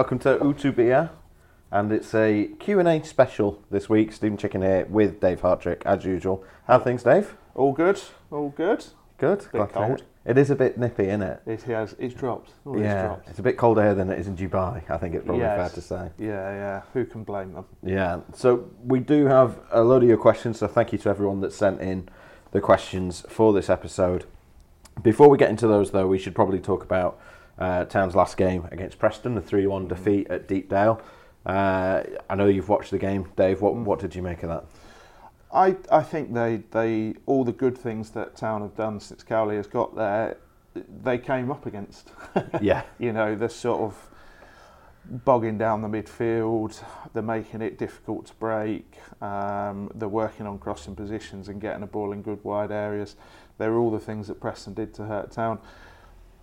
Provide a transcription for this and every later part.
welcome to Utubia, and it's a Q&A special this week. Steven Chicken here with Dave Hartrick, as usual. How are things, Dave? All good, all good. Good. Bit glad to hear cold. it. It is a bit nippy, isn't it? It has, it's dropped. Oh, it's yeah, dropped. it's a bit colder here than it is in Dubai. I think it's probably Yes. fair to say. Yeah, yeah. Who can blame them? Yeah. So we do have a load of your questions. So thank you to everyone that sent in the questions for this episode. Before we get into those, though, we should probably talk about uh, Town's last game against Preston, the three-one defeat at Deepdale. Uh, I know you've watched the game, Dave. What what did you make of that? I, I think they, they all the good things that Town have done since Cowley has got there, they came up against. Yeah. you know, the sort of bogging down the midfield, they're making it difficult to break, um, they're working on crossing positions and getting a ball in good wide areas. They're all the things that Preston did to hurt Town.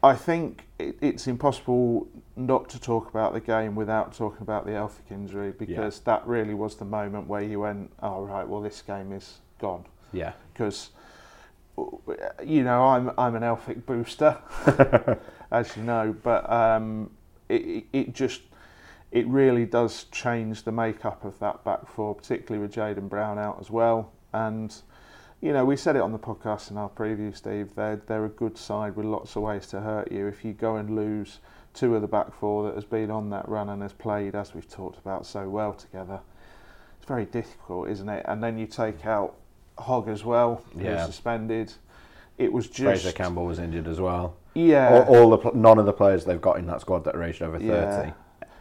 I think it, it's impossible not to talk about the game without talking about the Elphick injury because that really was the moment where you went, oh, right, well, this game is gone Yeah. because you know I'm I'm an Elphick booster, as you know, but um, it, it it just it really does change the makeup of that back four, particularly with Jaden Brown out as well. And you know we said it on the podcast in our preview, Steve. They're they're a good side with lots of ways to hurt you. If you go and lose two of the back four that has been on that run and has played as we've talked about so well together, it's very difficult, isn't it? And then you take out Hogg as well, who's Yeah. suspended. It was just Fraser Campbell was injured as well. yeah, All, all the pl- none of the players they've got in that squad that are aged over thirty Yeah.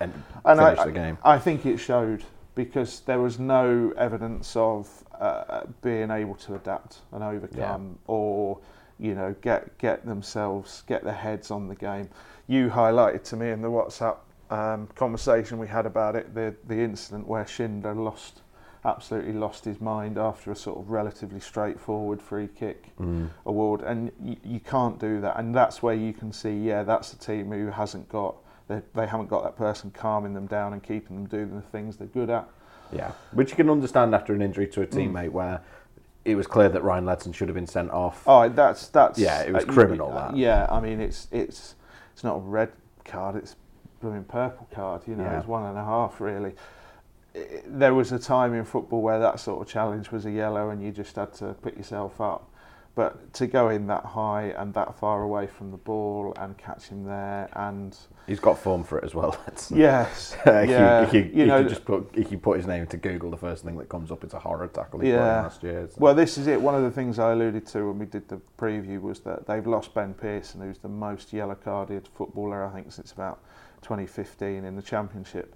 and, and finished I, the game. I think it showed because there was no evidence of uh, being able to adapt and overcome or you know get get themselves get their heads on the game. You highlighted to me in the WhatsApp um, conversation we had about it the the incident where Schindler lost absolutely lost his mind after a sort of relatively straightforward free kick Mm. award, and you, you can't do that. And that's where you can see, yeah, that's a team who hasn't got they, they haven't got that person calming them down and keeping them doing the things they're good at. Yeah, which you can understand after an injury to a Mm. teammate where it was clear that Ryan Ledson should have been sent off. Oh, that's that's Yeah, it was you- criminal, uh, that. Yeah, I mean, it's it's it's not a red card; it's blooming purple card. You know, Yeah. it's one and a half really. There was a time in football where that sort of challenge was a yellow, and you just had to pick yourself up. But to go in that high and that far away from the ball and catch him there, and He's got form for it as well. Yes, if yeah, you, if you, you know, just put if you put his name into Google, the first thing that comes up is a horror tackle he Yeah. last year. so- Well, this is it. One of the things I alluded to when we did the preview was that they've lost Ben Pearson, who's the most yellow carded footballer, I think, since about 2015 in the Championship.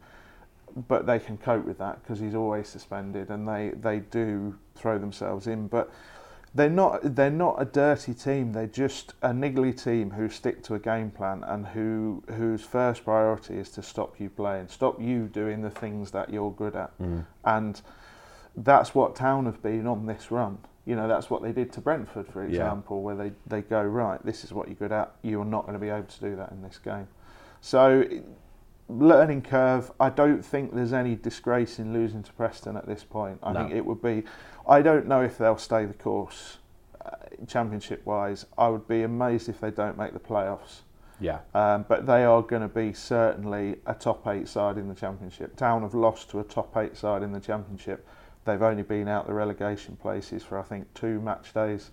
But they can cope with that because he's always suspended and they, they do throw themselves in. But they're not, they're not a dirty team, they're just a niggly team who stick to a game plan and who, whose first priority is to stop you playing, stop you doing the things that you're good at. Mm. And that's what Town have been on this run. You know, that's what they did to Brentford, for Yeah. example, where they, they go, right, this is what you're good at. You're not going to be able to do that in this game. So, learning curve, I don't think there's any disgrace in losing to Preston at this point. I No. think it would be, I don't know if they'll stay the course, uh, championship wise. I would be amazed if they don't make the playoffs. Yeah, Um, but they are going to be certainly a top eight side in the championship. Town have lost to a top eight side in the championship. They've only been out the relegation places for I think two match days.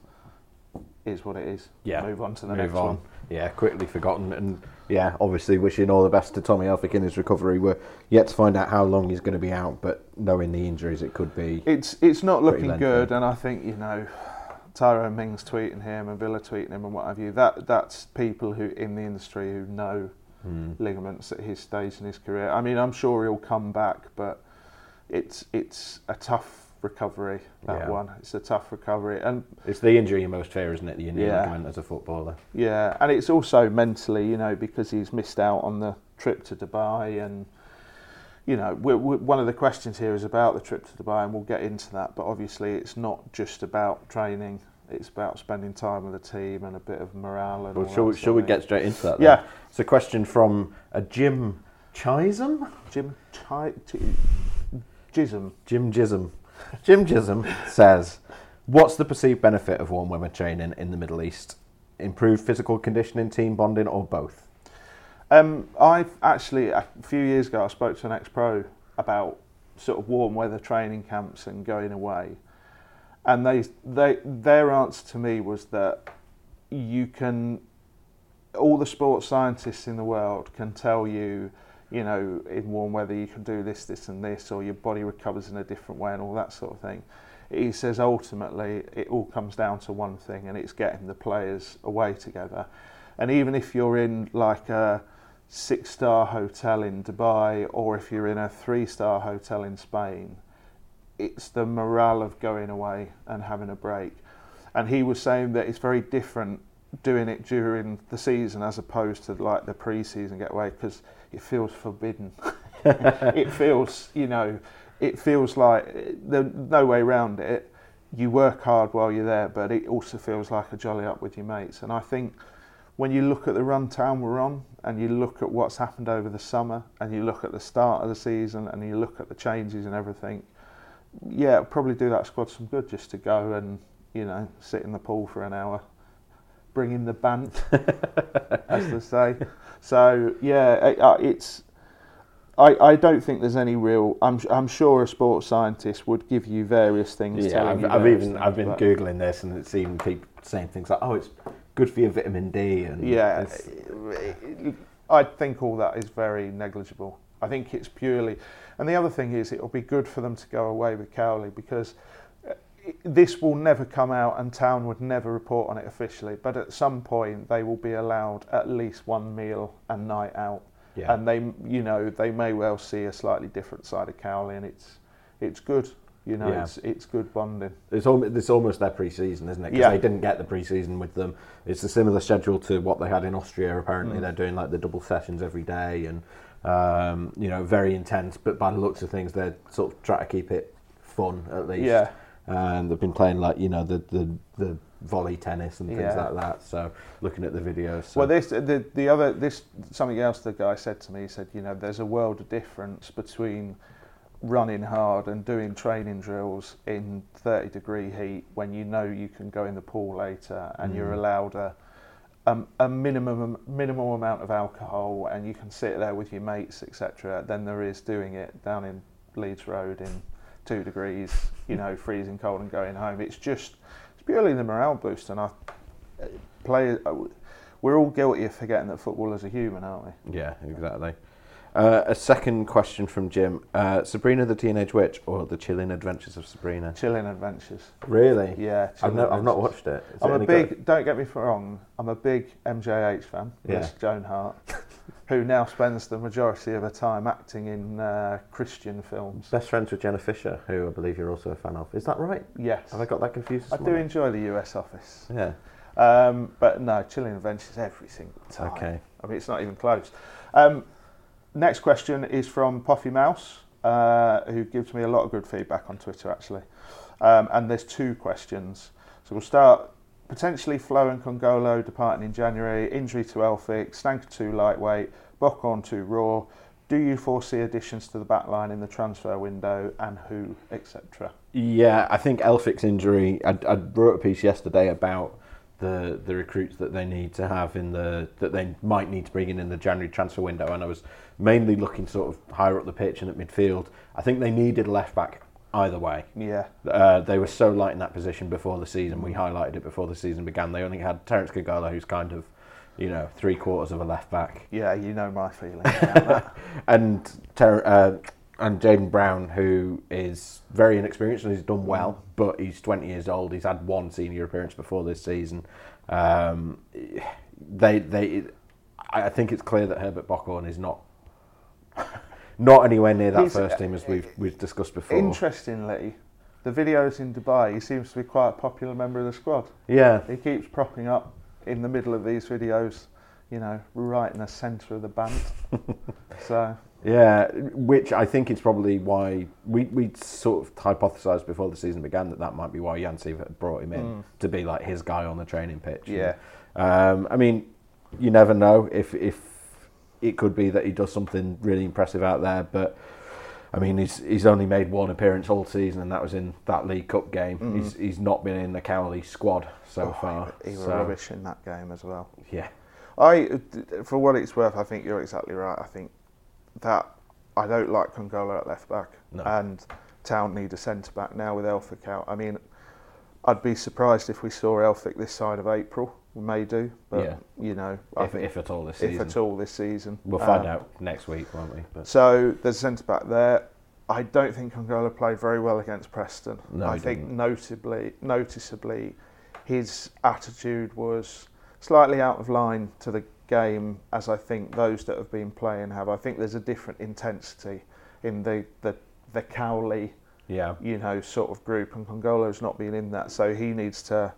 Is what it is. Yeah. Move on to the move next on. one. Yeah, quickly forgotten, and yeah, obviously wishing all the best to Tommy Elphick in his recovery. We're yet to find out how long he's going to be out, but knowing the injuries, it could be. It's it's not looking lengthy. good, and I think you know. Tyrone Mings tweeting him and Villa tweeting him and what have you. That that's people who in the industry who know Mm. ligaments at his stage in his career. I mean, I'm sure he'll come back, but it's it's a tough recovery. That Yeah. one, it's a tough recovery, and It's the injury you most fear, isn't it? The injury Yeah. as a footballer. yeah, and it's also mentally, you know, because he's missed out on the trip to Dubai, and you know, we we one of the questions here is about the trip to Dubai, and we'll get into that. But obviously, it's not just about training; it's about spending time with the team and a bit of morale. And Well, all shall, we- shall we get straight into that? then? Yeah. It's a question from a Jim Chisholm. Jim Chi- Chi- Jism? Jim Jism. Jim Jism says, "What's the perceived benefit of warm weather training in the Middle East? Improved physical conditioning, team bonding, or both?" Um, I've actually a few years ago I spoke to an ex-pro about sort of warm weather training camps and going away, and they they their answer to me was that you can all the sports scientists in the world can tell you you know in warm weather you can do this this and this or your body recovers in a different way and all that sort of thing. He says ultimately it all comes down to one thing and it's getting the players away together. And even if you're in like a six star hotel in Dubai or if you're in a three star hotel in Spain it's the morale of going away and having a break. And he was saying that it's very different doing it during the season as opposed to like the pre-season getaway because it feels forbidden. it feels, you know, it feels like there's no way around it. You work hard while you're there, but it also feels like a jolly up with your mates. And I think when you look at the run town we're on, and you look at what's happened over the summer, and you look at the start of the season, and you look at the changes and everything, yeah, probably do that squad some good just to go and you know sit in the pool for an hour bringing the bant, as they say. So yeah, uh, it's. I, I don't think there's any real. I'm I'm sure a sports scientist would give you various things. Yeah, I've, I've even I've been googling this and it's even people saying things like, oh, it's good for your vitamin D and yeah. I think all that is very negligible. I think it's purely, and the other thing is it'll be good for them to go away with Cowley because this will never come out and Town would never report on it officially, but at some point they will be allowed at least one meal and night out. Yeah. And they, you know, they may well see a slightly different side of Cowley, and it's it's good. You know, yeah. it's it's good bonding. It's almost it's almost their pre-season, isn't it? Because yeah. they didn't get the pre-season with them. It's a similar schedule to what they had in Austria. Apparently, mm. they're doing like the double sessions every day, and um, you know, very intense. But by the looks of things, they're sort of trying to keep it fun at least. Yeah and they've been playing like you know the the, the volley tennis and things yeah. like that. So looking at the videos. So. Well, this the the other this something else the guy said to me. He said, you know, there's a world of difference between running hard and doing training drills in 30 degree heat when you know you can go in the pool later and mm. you're allowed a um, a minimum minimum amount of alcohol and you can sit there with your mates etc. Than there is doing it down in Leeds Road in two degrees, you know, freezing cold and going home. It's just it's purely the morale boost, and I play. We're all guilty of forgetting that football is a human, aren't we? Yeah, exactly. Uh, a second question from Jim: uh, Sabrina the Teenage Witch or the Chilling Adventures of Sabrina? Chilling Adventures. Really? Yeah. I've, no, I've, not watched it. Is I'm it a big. Good? Don't get me wrong. I'm a big MJH fan. Yeah. Joan Hart. who now spends the majority of her time acting in uh, Christian films. Best friends with Jenna Fischer, who I believe you're also a fan of. Is that right? Yes. Have I got that confused? I do enjoy the US office. Yeah. Um, but no, Chilling Adventures every single time. Okay. I mean, it's not even close. Um, next question is from Puffy Mouse, uh, who gives me a lot of good feedback on Twitter, actually. Um, and there's two questions. So we'll start potentially Flo and Kongolo departing in January, injury to Elphick, Stanker too lightweight, on too raw. Do you foresee additions to the back line in the transfer window and who, etc.? Yeah, I think Elphick's injury. I, I wrote a piece yesterday about the the recruits that they need to have in the that they might need to bring in in the January transfer window, and I was mainly looking sort of higher up the pitch and at midfield. I think they needed left back either way. Yeah. Uh, they were so light in that position before the season. We highlighted it before the season began. They only had Terence Kongolo, who's kind of, you know, three quarters of a left back. Yeah, you know my feeling. and Ter- uh, and Jaden Brown, who is very inexperienced and he's done well, mm. but he's 20 years old. He's had one senior appearance before this season. Um, they they, I think it's clear that Herbert Bockhorn is not not anywhere near that He's, first team as we've we've discussed before. Interestingly, the videos in Dubai, he seems to be quite a popular member of the squad. Yeah, he keeps propping up in the middle of these videos, you know, right in the centre of the band. so yeah, which I think is probably why we we sort of hypothesised before the season began that that might be why Jan Siewert brought him in mm. to be like his guy on the training pitch. Yeah, um, I mean, you never know if if it could be that he does something really impressive out there. But I mean, he's he's only made one appearance all season, and that was in that League Cup game. Mm. He's he's not been in the Cowley squad so oh, far. He, he was rubbish in that game as well. Yeah. I, for what it's worth, I think you're exactly right. I think that I don't like Kongolo at left back, No. and Town need a centre back now with Elphick out. I mean, I'd be surprised if we saw Elphick this side of April. We may do, but Yeah. you know, If, think if at all this if season. at all this season, We'll find Um, out next week, won't we? But So there's a centre back there. I don't think Kongolo played very well against Preston. No, I think didn't. notably, noticeably, his attitude was slightly out of line to the game, as I think those that have been playing have. I think there's a different intensity in the the, the Cowley, yeah, you know, sort of group, and Kongolo's not been in that, so he needs to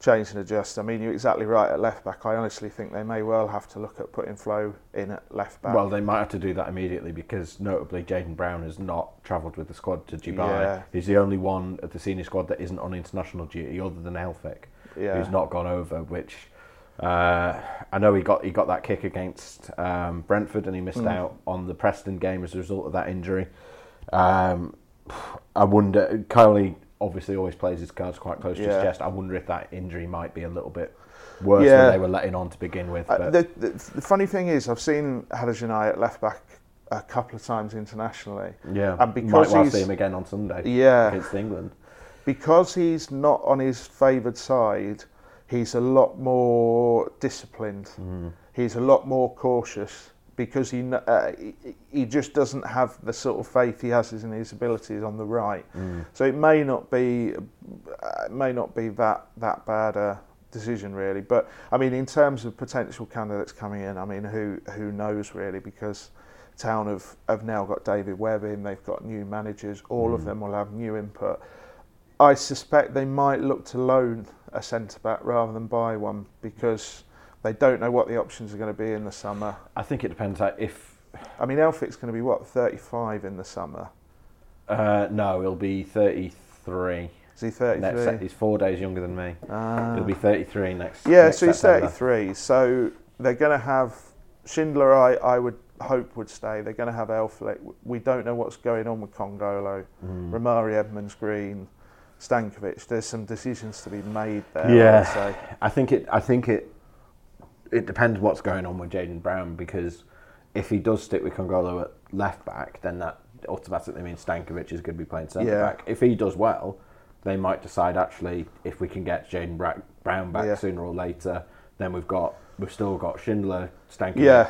change and adjust. I mean, you're exactly right at left back. I honestly think they may well have to look at putting Flo in at left back. Well, they might have to do that immediately because notably Jaden Brown has not travelled with the squad to Dubai. Yeah. He's the only one at the senior squad that isn't on international duty other than Elphick, yeah. who's not gone over. Which uh, I know he got he got that kick against um, Brentford and he missed Mm. out on the Preston game as a result of that injury. Um, I wonder. Cowley obviously always plays his cards quite close to his chest. I wonder if that injury might be a little bit worse Yeah. than they were letting on to begin with. Uh, the, the, the funny thing is, I've seen Hadergjonaj at left back a couple of times internationally. yeah, and because might well see him again on Sunday Yeah, against England. because he's not on his favoured side, he's a lot more disciplined. Mm. He's a lot more cautious because he, uh, he just doesn't have the sort of faith he has in his abilities on the right. Mm. So it may not be, uh, it may not be that that bad a decision really. But I mean, in terms of potential candidates coming in, I mean, who who knows really? Because Town have have now got David Webb in. They've got new managers. All of Mm. them will have new input. I suspect they might look to loan a centre back rather than buy one because they don't know what the options are going to be in the summer. I think it depends if. I mean, Elphick's going to be what 35 in the summer. Uh, no, he'll be 33. Is he 33? Next, he's four days younger than me. Ah. He'll be 33 next. Yeah, next so he's September. 33. So they're going to have Schindler. I, I would hope would stay. They're going to have Elphick. We don't know what's going on with Kongolo, Mm. Rarmani, Edmonds, Green, Stankovic. There's some decisions to be made there. Yeah. Say. I think it. I think it. It depends what's going on with Jaden Brown because if he does stick with Kongolo at left back, then that automatically means Stankovic is going to be playing centre Yeah. back. If he does well, they might decide actually if we can get Jaden Brown back Yeah. sooner or later, then we've got we've still got Schindler, Stankovic, Yeah.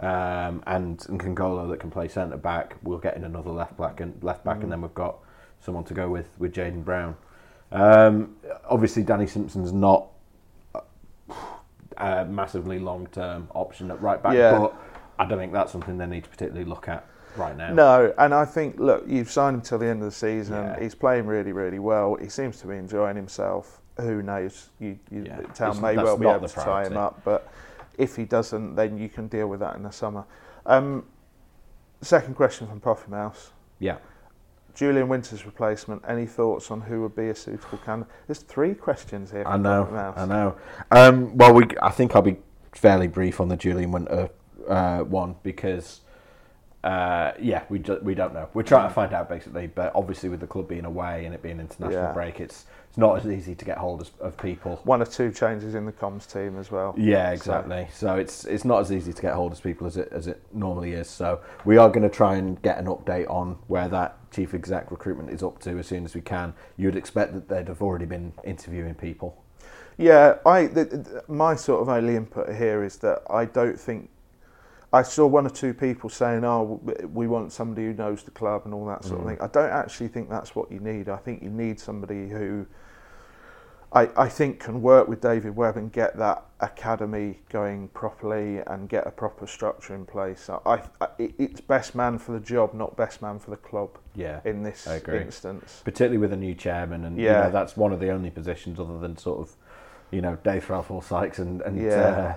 um, and and Kongolo that can play centre back. We'll get in another left back and left back, Mm. and then we've got someone to go with with Jaden Brown. Um, obviously, Danny Simpson's not a massively long term option at right back, Yeah. but I don't think that's something they need to particularly look at right now. No, and I think look, you've signed him till the end of the season. Yeah. He's playing really, really well. He seems to be enjoying himself. Who knows? You, you Yeah. Town It's- may well be able to tie him up, but if he doesn't, then you can deal with that in the summer. Um, second question from Profi Mouse. Yeah, Julian Winter's replacement. Any thoughts on who would be a suitable candidate? There's three questions here. I know, I know. Um, well, we I think I'll be fairly brief on the Julian Winter uh, one because. Uh, yeah, we ju- we don't know. We're trying to find out basically, but obviously with the club being away and it being international Yeah. break, it's it's not as easy to get hold of, of people. One or two changes in the comms team as well. Yeah, So- exactly. So, it's it's not as easy to get hold of people as it as it normally is. So we are going to try and get an update on where that chief exec recruitment is up to as soon as we can. You would expect that they'd have already been interviewing people. Yeah, I my sort of only input here is that I don't think I saw one or two people saying, "Oh, we want somebody who knows the club and all that sort of Mm. thing." I don't actually think that's what you need. I think you need somebody who I, I think can work with David Webb and get that academy going properly and get a proper structure in place. I, I, it- it's best man for the job, not best man for the club Yeah, in this instance. particularly with a new chairman, and you Yeah. know that's one of the only positions other than sort of you know Dave Threlfall Sykes and and Yeah. uh,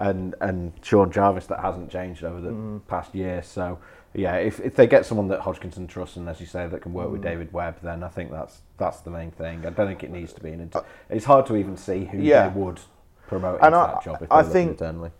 and and Sean Jarvis that hasn't changed over the Mm. past year. So yeah, if if they get someone that Hodgkinson trusts and as you say that can work with Mm. David Webb, then I think that's that's the main thing. I don't think it needs to be an. Inter- it's hard to even see who Uh, Yeah. they would promote And into I- that job if I think- internally.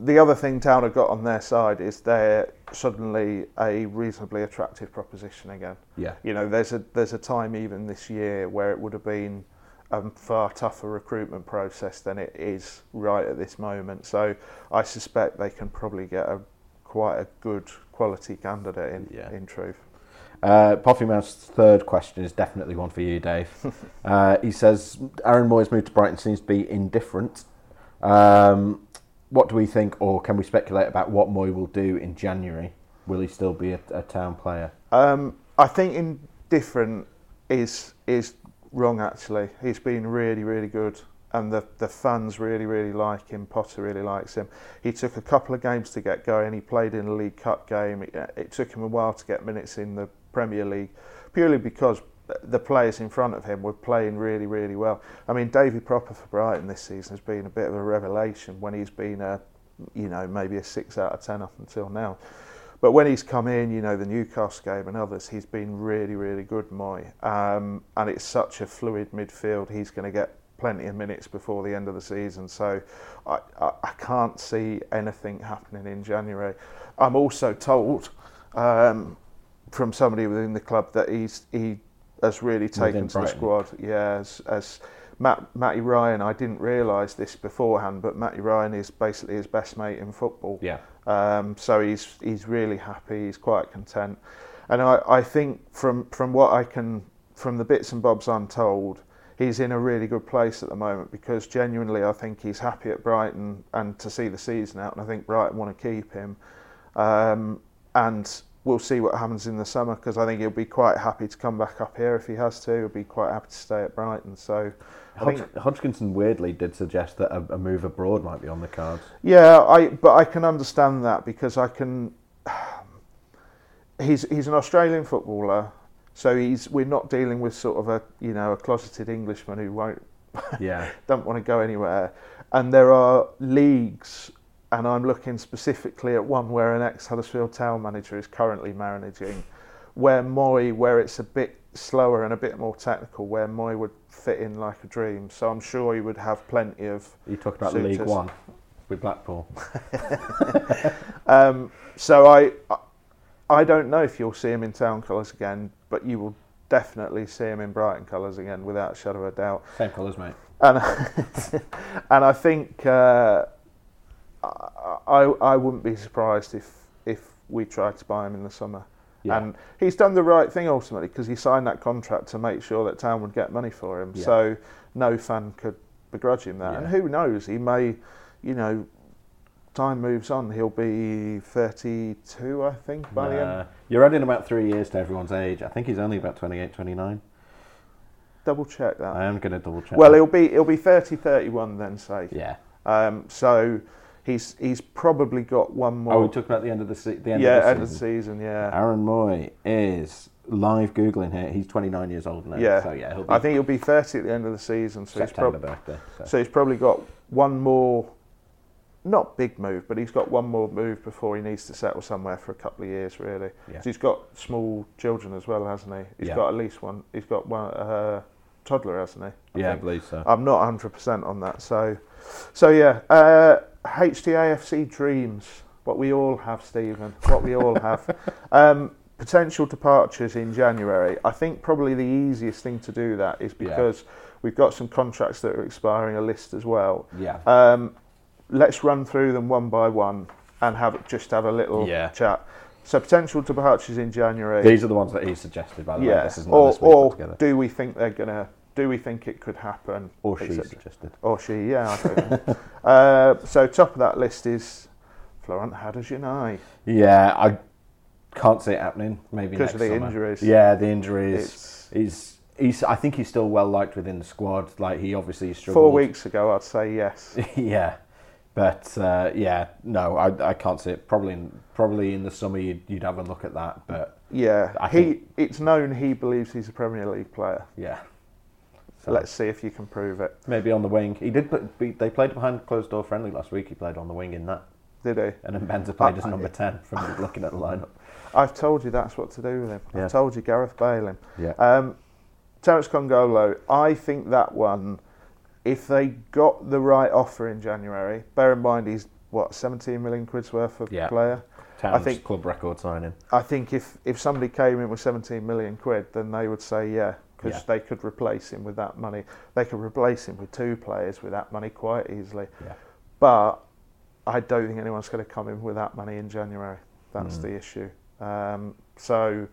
The other thing Town have got on their side is they're suddenly a reasonably attractive proposition again. Yeah, You know, there's a there's a time even this year where it would have been a far tougher recruitment process than it is right at this moment. So I suspect they can probably get a quite a good quality candidate in. Yeah. In truth. Uh, Poffy third question is definitely one for you, Dave. uh, he says Aaron Mooy's move to Brighton seems to be indifferent. Um, what do we think, or can we speculate about what Mooy will do in January? Will he still be a, a town player? Um, I think indifferent is is wrong. Actually, he's been really really good, and the the fans really really like him. Potter really likes him. He took a couple of games to get going. He played in a League Cup game. It, uh, it took him a while to get minutes in the Premier League, purely because the players in front of him were playing really, really well. I mean, Davy Pröpper for Brighton this season has been a bit of a revelation when he's been a, you know, maybe a six out of ten up until now. But when he's come in, you know, the Newcastle game and others, he's been really, really good, Mooy. Um, and it's such a fluid midfield. He's going to get plenty of minutes before the end of the season. So I, I, I can't see anything happening in January. I'm also told um, from somebody within the club that he's he has really taken to the squad. Yeah, as, as Matt, Matty Ryan, I didn't realise this beforehand, but Matty Ryan is basically his best mate in football. Yeah. Um, so he's he's really happy. He's quite content, and I, I think from from what I can from the bits and bobs I'm told, he's in a really good place at the moment because genuinely I think he's happy at Brighton and to see the season out, and I think Brighton want to keep him, um, and we'll see what happens in the summer because I think he'll be quite happy to come back up here if he has to. He'll be quite happy to stay at Brighton. So Hodg- think Hodgkinson weirdly did suggest that a, a move abroad might be on the cards. Yeah, I but I can understand that because I can. He's he's an Australian footballer, so he's we're not dealing with sort of a you know a closeted Englishman who won't Yeah. don't want to go anywhere, and there are leagues, and I'm looking specifically at one where an ex Huddersfield Town manager is currently managing, where Mooy where it's a bit slower and a bit more technical, where Mooy would fit in like a dream. So I'm sure he would have plenty of You talked about League One with Blackpool. Um, so I, I don't know if you'll see him in town colours again, but you will definitely see him in Brighton colours again, without a shadow of a doubt. Same colours, mate. And and I think uh, I I wouldn't be surprised if if we tried to buy him in the summer. Yeah. And he's done the right thing ultimately because he signed that contract to make sure that Town would get money for him. Yeah. So no fan could begrudge him that. And who knows? He may, you know, time moves on. He'll be 32, I think, by the end. You're adding about three years to everyone's age. I think he's only about 28, 29. Double check that. I am going to double check. well, that. he'll be he'll be 30, 31 then, say. Yeah. Um, so he's he's probably got one more. Oh, we talked about the end of the, se- the end yeah, of the end of the season. Yeah. Aaron Mooy is live googling here. He's 29 years old now. Yeah. So yeah, he'll be I think he'll be 30 at the end of the season. So he's, September prob- birthday. So. so he's probably got one more, not big move, but he's got one more move before he needs to settle somewhere for a couple of years, really. Yeah. So he's got small children as well, hasn't he? He's Yeah. got at least one. He's got one uh, toddler, hasn't he? I yeah, I believe so. I'm not 100% on that. So, so yeah, uh, HTAFC dreams. What we all have, Steven. What we all have. um, potential departures in January. I think probably the easiest thing to do that is Yeah. because we've got some contracts that are expiring a list as well. yeah. Um, let's run through them one by one and have just have a little Yeah. chat. So potential departures in January. These are the ones that he suggested, by the way. yeah. This isn't Or, or together. do we think they're gonna? Do we think it could happen? Or she suggested. Or she, yeah, I don't know. uh, so top of that list is Florent Hadergjonaj. Yeah, I can't see it happening. Maybe Because of the summer. injuries. Yeah, the injuries. It's He's, he's. I think he's still well liked within the squad. Like he obviously struggled. four weeks ago, I'd say yes. yeah, but uh, yeah, no, I, I can't see it. Probably, in, probably in the summer you'd, you'd have a look at that. But Yeah, I he. think- It's known he believes he's a Premier League player. yeah, So let's see if you can prove it. maybe on the wing. He did. Put, be- they played behind closed door friendly last week. He played on the wing in that, Did he? and then Benza played I- as number ten from looking at the lineup. I've told you that's what to do with him. Yeah. I've told you Gareth Bale him. Yeah, Um, Terence Kongolo, I think that one, if they got the right offer in January, bear in mind he's what 17 million quid's worth of Yeah. player. Towns think- club record signing. I think if, if somebody came in with 17 million quid, then they would say, yeah, because Yeah. they could replace him with that money. They could replace him with two players with that money quite easily. Yeah. But I don't think anyone's going to come in with that money in January. That's Mm. the issue. Um, so,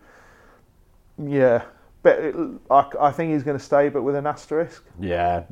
yeah, but it, I, I think he's going to stay, but with an asterisk. Yeah,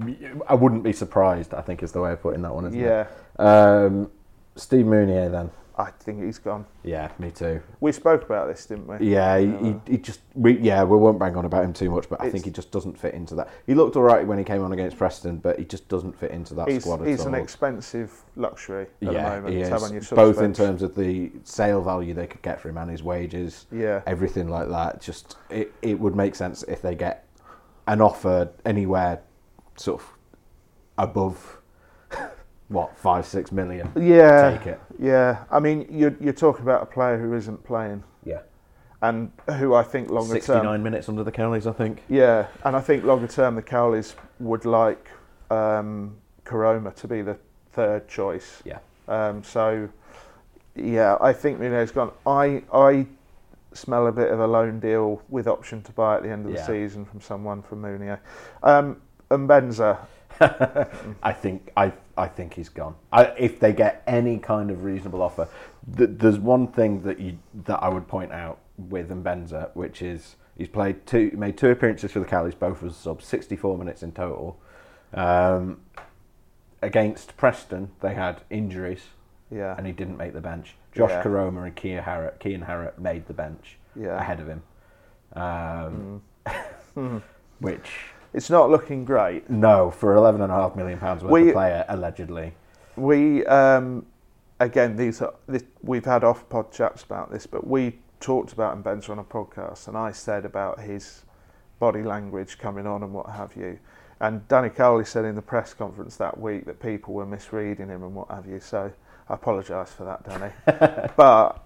I wouldn't be surprised. I think is the way of putting that one. Isn't yeah, It? Um, Steve Mounié then. I think he's gone. Yeah, me too. We spoke about this, didn't we? Yeah, he, he, he just we, yeah we won't bang on about him too much, but I think he just doesn't fit into that. He looked all right when he came on against Preston, but he just doesn't fit into that he's squad at he's all. an expensive luxury at the yeah, moment. he to is. have both in terms of the sale value they could get for him and his wages, Yeah, everything like that. Just it, it would make sense if they get an offer anywhere sort of above what five six million. yeah, Take it. yeah. I mean, you're you're talking about a player who isn't playing, Yeah, and who I think longer sixty term nine minutes under the Cowleys, I think. Yeah, and I think longer term the Cowleys would like um, to be the third choice. Yeah. Um, so, yeah, I think Mounié's gone. I I smell a bit of a loan deal with option to buy at the end of Yeah. the season from someone from Mounié. Um, and Benza, I think I I think he's gone. I, if they get any kind of reasonable offer, th- there's one thing that you that I would point out with Mbenza, which is he's played two, made two appearances for the Cowleys, both as subs, 64 minutes in total. Um, against Preston, they had injuries yeah, and he didn't make the bench. Josh Yeah. Koroma and Kian Harratt, Kian made the bench yeah. ahead of him, um, Mm. which It's not looking great. no for 11 and a half million pounds worth We- of player allegedly. We um, again these are this, we've had off pod chats about this, but we talked about Benza on a podcast, and I said about his body language coming on and what have you. And Danny Cowley said in the press conference that week that people were misreading him and what have you. So I apologise for that, Danny. but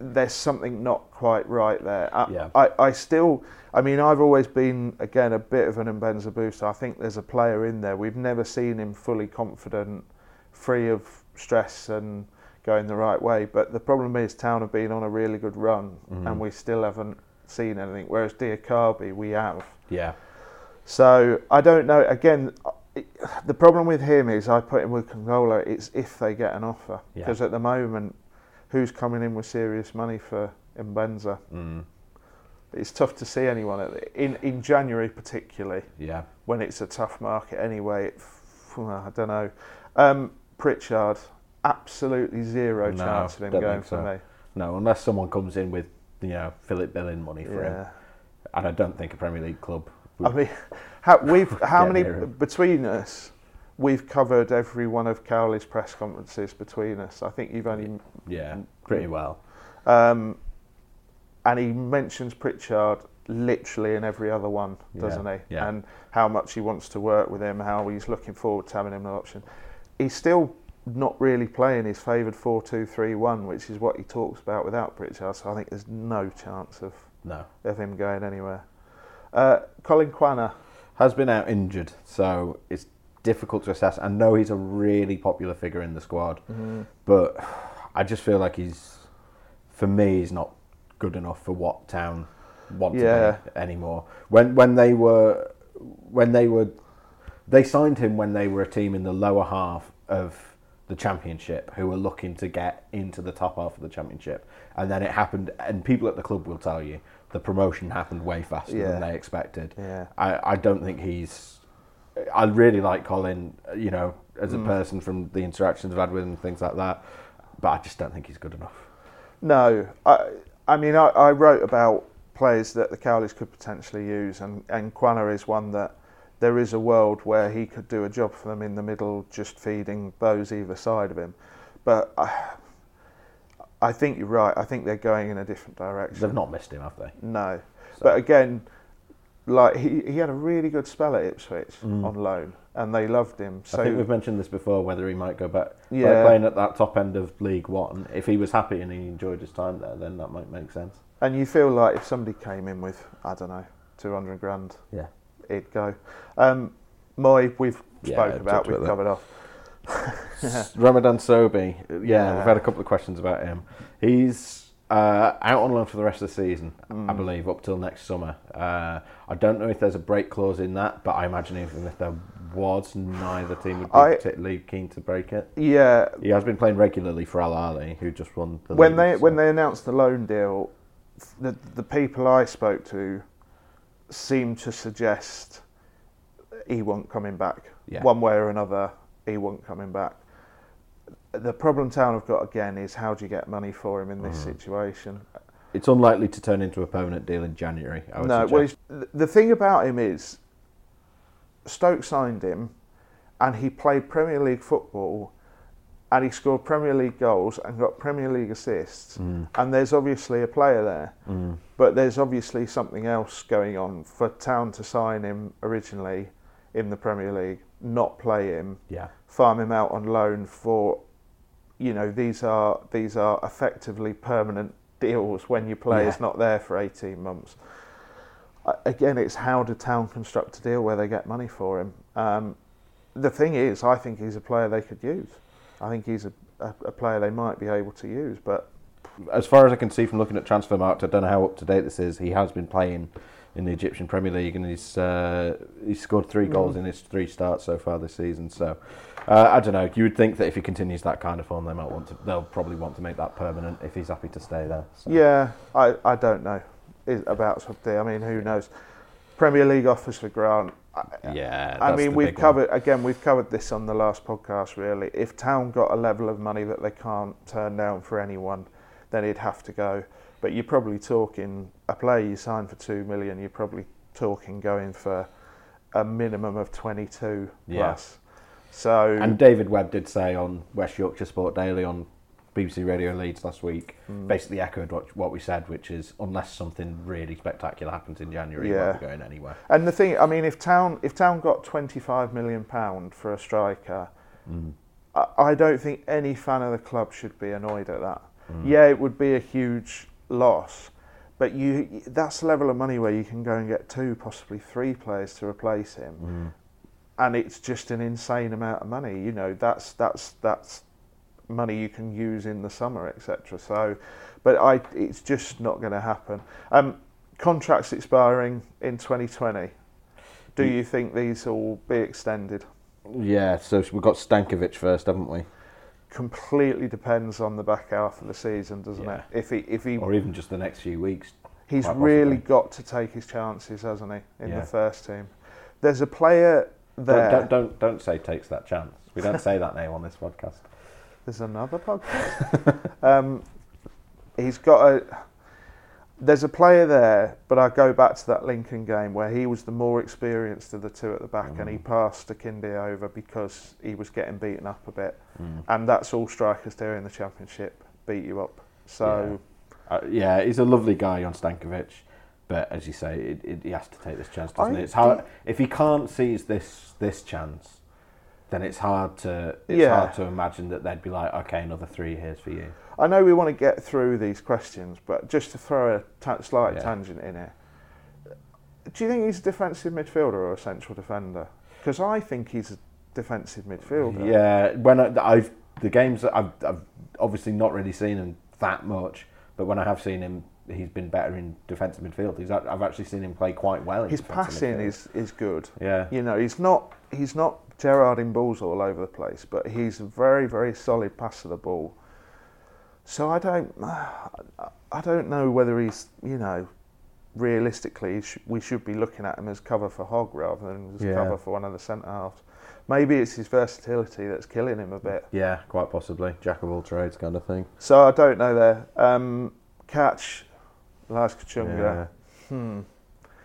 there's something not quite right there. I, Yeah. I, I still, I mean, I've always been, again, a bit of an Mbenza booster. I think there's a player in there. We've never seen him fully confident, free of stress and going the right way. But the problem is, Town have been on a really good run Mhm. and we still haven't seen anything. Whereas Diakhaby, we have. Yeah, So I don't know. Again, it, the problem with him is I put him with Kongolo. It's if they get an offer Yeah. because at the moment, who's coming in with serious money for Mbenza? mm, It's tough to see anyone the, in in January, particularly yeah. when it's a tough market. Anyway, it, I don't know. Um, Pritchard, absolutely zero No, chance of him going think for me. No, unless someone comes in with you know Philip Billing money for him, and I don't think a Premier League club. I mean, how, we've how many between us? We've covered every one of Cowley's press conferences between us. I think you've only, Yeah, pretty well. um, and he mentions Pritchard literally in every other one, doesn't Yeah, he? yeah. And how much he wants to work with him, how he's looking forward to having him an option. He's still not really playing his favoured four-two-three-one, which is what he talks about without Pritchard. So I think there's no chance of, No, of him going anywhere. Uh, Collin Quaner. has been out injured, so it's difficult to assess. I know he's a really popular figure in the squad, mm-hmm. but I just feel like he's, for me, he's not good enough for what Town want Yeah. to be anymore. When when they were when they were they signed him when they were a team in the lower half of the championship who were looking to get into the top half of the championship, and then it happened. And people at the club will tell you the promotion happened way faster Yeah. than they expected. Yeah. I, I don't think he's. I really like Collin, you know, as a Mm. person from the interactions I've had with him and things like that, but I just don't think he's good enough. No, I, I mean, I, I wrote about players that the Cowleys could potentially use, and, and Quaner is one that there is a world where he could do a job for them in the middle, just feeding those either side of him. But I, I think you're right. I think they're going in a different direction. They've not missed him, have they? No, So- but again, like he, he had a really good spell at Ipswich Mm. on loan, and they loved him. So I think we've mentioned this before, whether he might go back. like Yeah. playing at that top end of League One. If he was happy and he enjoyed his time there, then that might make sense. And you feel like if somebody came in with, I don't know, 200 grand, Yeah. it'd go. Um, Mooy, we've Yeah, spoke about, we've that. covered off. Ramadan Sobhi, yeah, Yeah. we've had a couple of questions about him. He's Uh, out on loan for the rest of the season, Mm. I believe, up till next summer. Uh, I don't know if there's a break clause in that, but I imagine even if there was, neither team would be I- particularly keen to break it. Yeah, He has been playing regularly for Al Ahly, who just won the when league, they so- when they announced the loan deal, the the people I spoke to seemed to suggest he wasn't coming back. Yeah. One way or another, he wasn't coming back. The problem Town have got again is how do you get money for him in this Mm. situation? It's unlikely to turn into a permanent deal in January. I would No, suggest. well, the thing about him is Stoke signed him, and he played Premier League football, and he scored Premier League goals and got Premier League assists. Mm, And there's obviously a player there, mm, but there's obviously something else going on for Town to sign him originally in the Premier League, not play him, yeah, farm him out on loan for, you know, these are these are effectively permanent deals when your player's Yeah. not there for 18 months. Again, it's how do Town construct a deal where they get money for him. Um, the thing is, I think he's a player they could use. I think he's a, a, a player they might be able to use, but as far as I can see from looking at Transfermarkt, I don't know how up to date this is. He has been playing in the Egyptian Premier League, and he's uh, he's scored three goals Mm. in his three starts so far this season. So uh, I don't know. You would think that if he continues that kind of form, they might want to. They'll probably want to make that permanent if he's happy to stay there. So. Yeah, I, I don't know about something. I mean, who knows? Premier League offers for Grant. Yeah. I mean, we've big one. covered again. We've covered this on the last podcast. Really, if Town got a level of money that they can't turn down for anyone, then he'd have to go. But you're probably talking a player you sign for two million. You're probably talking going for a minimum of 22 Yeah. plus. So And David Webb did say on West Yorkshire Sport Daily on BBC Radio Leeds last week, Mm. basically echoed what, what we said, which is unless something really spectacular happens in January, Yeah. be going anywhere. And the thing, I mean, if Town if Town got 25 million pound for a striker, Mm. I, I don't think any fan of the club should be annoyed at that. Mm. Yeah, it would be a huge loss, but you that's the level of money where you can go and get two, possibly three players to replace him, Mm. And it's just an insane amount of money. You know, that's that's that's money you can use in the summer, etc. So, but I, it's just not going to happen. Um, contracts expiring in 2020. Do you think these will be extended? Yeah, so we've got Stankovic first, haven't we? Completely depends on the back half of the season, doesn't Yeah. it? If he if he Or even just the next few weeks. He's really got to take his chances, hasn't he, in Yeah. the first team? There's a player there. Don't, don't, don't, say takes that chance. We don't say that name on this podcast. There's another podcast. um, he's got a. There's a player there, but I go back to that Lincoln game where he was the more experienced of the two at the back, and he Mm. passed Kindi over because he was getting beaten up a bit, Mm. and that's all strikers do in the championship: beat you up. So Uh, yeah, he's a lovely guy on Stankovic, but as you say, it, it, he has to take this chance, doesn't I it? It's hard if he can't seize this this chance, then it's hard to it's Yeah. hard to imagine that they'd be like, okay, another three years for you. I know we want to get through these questions, but just to throw a ta- slight Yeah. tangent in here, do you think he's a defensive midfielder or a central defender? Because I think he's a defensive midfielder. Yeah, when I, I've the games I've, I've obviously not really seen him that much, but when I have seen him, he's been better in defensive midfield. He's I've actually seen him play quite well. In His passing midfield. is, is good. yeah, You know, he's not he's not Gerarding balls all over the place, but he's a very very solid passer of the ball. So I don't I don't know whether he's you know realistically we should be looking at him as cover for Hogg rather than as Yeah. cover for one of the centre halves. Maybe it's his versatility that's killing him a bit. yeah, quite possibly jack of all trades kind of thing. So I don't know there. Um, catch, Lars Kachunga. Yeah. Hmm.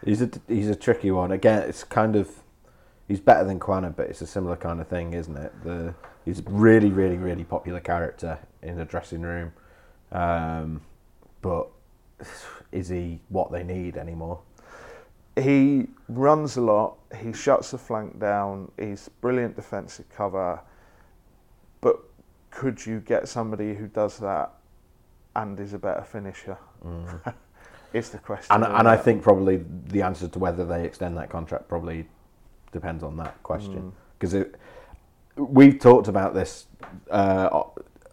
He's a he's a tricky one. Again, it's kind of he's better than Quaner, but it's a similar kind of thing, isn't it? The he's a really, really, really popular character in the dressing room, um, but is he what they need anymore? He runs a lot. He shuts the flank down. He's brilliant defensive cover. But could you get somebody who does that and is a better finisher? Mm. Is the question. And and I think probably the answer to whether they extend that contract probably depends on that question Mm. because we've talked about this uh,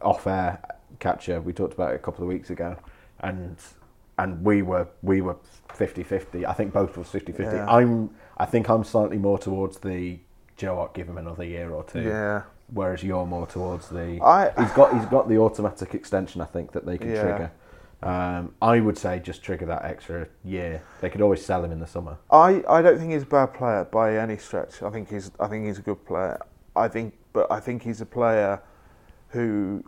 off air catcher. We talked about it a couple of weeks ago. and and we were we were 50-50. I think both was 50-50. Yeah. I'm I think I'm slightly more towards the do you know what, give him another year or two. Yeah. Whereas you're more towards the I- he's got he's got the automatic extension I think that they can Yeah. trigger. Um, I would say just trigger that extra year. They could always sell him in the summer. I, I don't think he's a bad player by any stretch. I think he's I think he's a good player. I think but I think he's a player who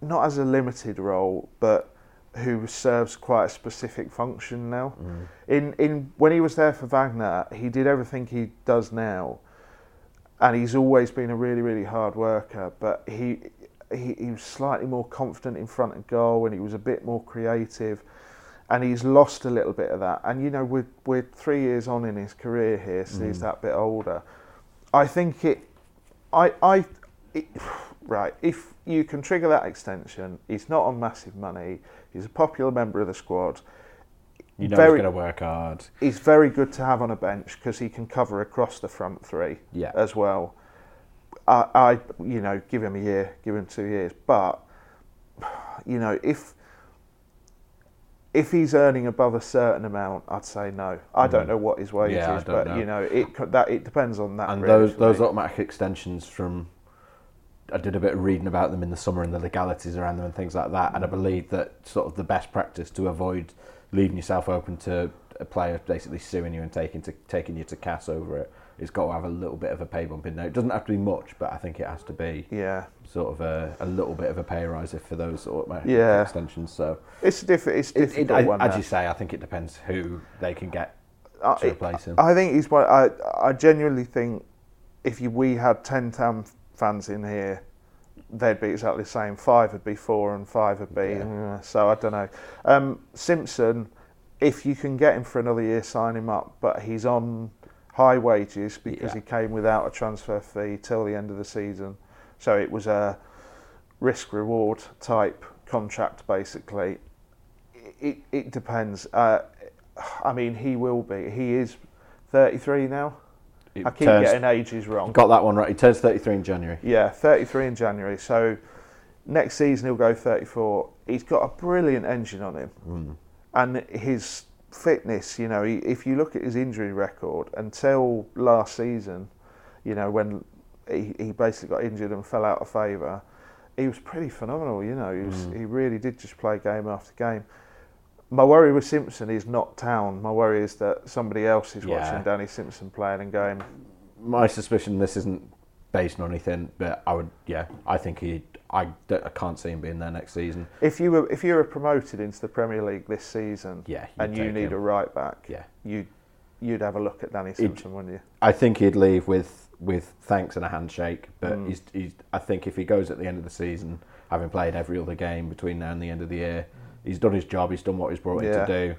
not as a limited role but who serves quite a specific function now. In in when he was there for Wagner, he did everything he does now. And he's always been a really, really hard worker, but he he, he was slightly more confident in front of goal and he was a bit more creative and he's lost a little bit of that. And you know, we're we're three years on in his career here, so he's mm. that bit older. I think it, I I, it, right. If you can trigger that extension, he's not on massive money. He's a popular member of the squad. You know Very- he's going to work hard. He's very good to have on a bench because he can cover across the front three Yeah. as well. I, I, you know, give him a year, give him two years. But, you know, if if he's earning above a certain amount, I'd say no. I don't mm. know what his wage. Yeah, is, but know. you know, it that it depends on that. and really those those automatic extensions from I did a bit of reading about them in the summer and the legalities around them and things like that and I mm. believe that sort of the best practice to avoid leaving yourself open to a player basically suing you and taking to taking you to CAS over it is got to have a little bit of a pay bump in there. It doesn't have to be much, but I think it has to be yeah, sort of a, a little bit of a pay rise if for those automatic Yeah. extensions. So it's diff- it's difficult it, I, one. as you say, I think it depends who they can get I- to replace him. I think he's. I I genuinely think if you, we had ten Tam fans in here, they'd be exactly the same. Five would be four, and five would be. Yeah. uh, so I don't know. Um, Simpson, if you can get him for another year, sign him up. But he's on high wages because Yeah. he came without a transfer fee till the end of the season. So it was a risk reward type contract, basically. It it depends. Uh, I mean, he will be. He is 33 now. It I keep turns- getting ages wrong. got that one right. He turns 33 in January. Yeah, 33 in January. So next season he'll go 34. He's got a brilliant engine on him. Mm. And his fitness, you know, he, if you look at his injury record until last season, you know, when he, he basically got injured and fell out of favour, he was pretty phenomenal, you know. He, was, mm. he really did just play game after game. My worry with Simpson is not Town. My worry is that somebody else is Yeah. watching Danny Simpson playing and going, my suspicion this isn't based on anything, but I would, yeah, I think he, I, I can't see him being there next season. If you were if you were promoted into the Premier League this season, Yeah, and you need him. a right back, Yeah, you you'd have a look at Danny Simpson, wouldn't you? I think he'd leave with with thanks and a handshake. But Mm. he's, he's, I think if he goes at the end of the season, having played every other game between now and the end of the year, he's done his job. He's done what he's brought in to do,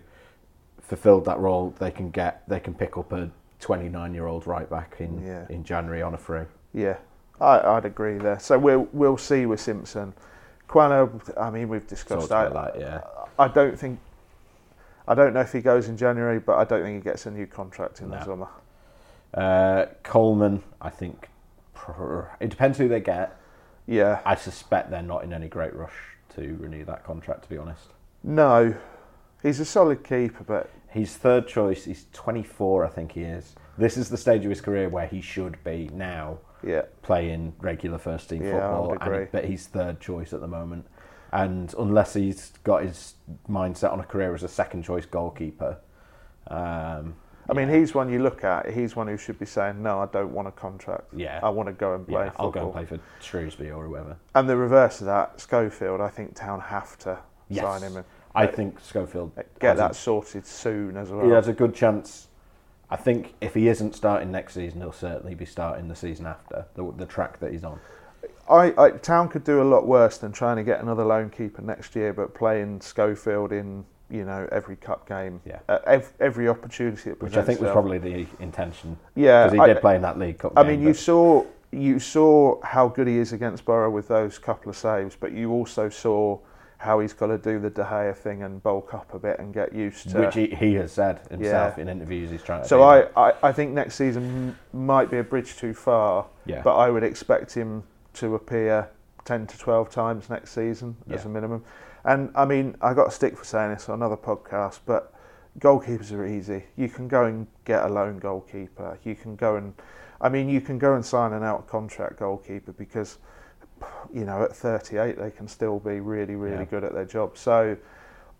fulfilled that role. They can get, they can pick up a 29 year old right back in Yeah. in January on a free. Yeah, I, I'd agree there. So we'll we'll see with Simpson. Quaner, I mean, we've discussed that. that, yeah. I don't think. I don't know if he goes in January, but I don't think he gets a new contract in the summer. Uh, Coleman, I think, it depends who they get. Yeah, I suspect they're not in any great rush to renew that contract. To be honest, no, he's a solid keeper, but he's third choice. He's 24, I think he is. This is the stage of his career where he should be now yeah, playing regular first team Yeah, football. And, but he's third choice at the moment, and unless he's got his mindset on a career as a second choice goalkeeper, um, I mean, he's one you look at. He's one who should be saying, "No, I don't want a contract. Yeah. I want to go and play yeah, football." I'll go and play for Shrewsbury or whoever. And the reverse of that, Schofield, I think Town have to Yes. sign him and I think Schofield get that sorted soon as well. He has a good chance. I think if he isn't starting next season, he'll certainly be starting the season after the, the track that he's on. I, I Town could do a lot worse than trying to get another loan keeper next year, but playing Schofield in you know every cup game, Yeah. uh, ev- every opportunity it Which I think was probably the intention yeah. because he I- did play in that League Cup. I game, mean, you saw you saw how good he is against Borough with those couple of saves, but you also saw how he's got to do the De Gea thing and bulk up a bit and get used to. which he, he has said himself Yeah. in interviews. He's trying to. so do I. I, I think next season might be a bridge too far, yeah, but I would expect him to appear 10 to 12 times next season as a minimum. And I mean, I got a stick for saying this on another podcast, but goalkeepers are easy. You can go and get a loan goalkeeper. You can go and, I mean, you can go and sign an out contract goalkeeper because, you know, at 38 they can still be really, really Yeah. good at their job. So,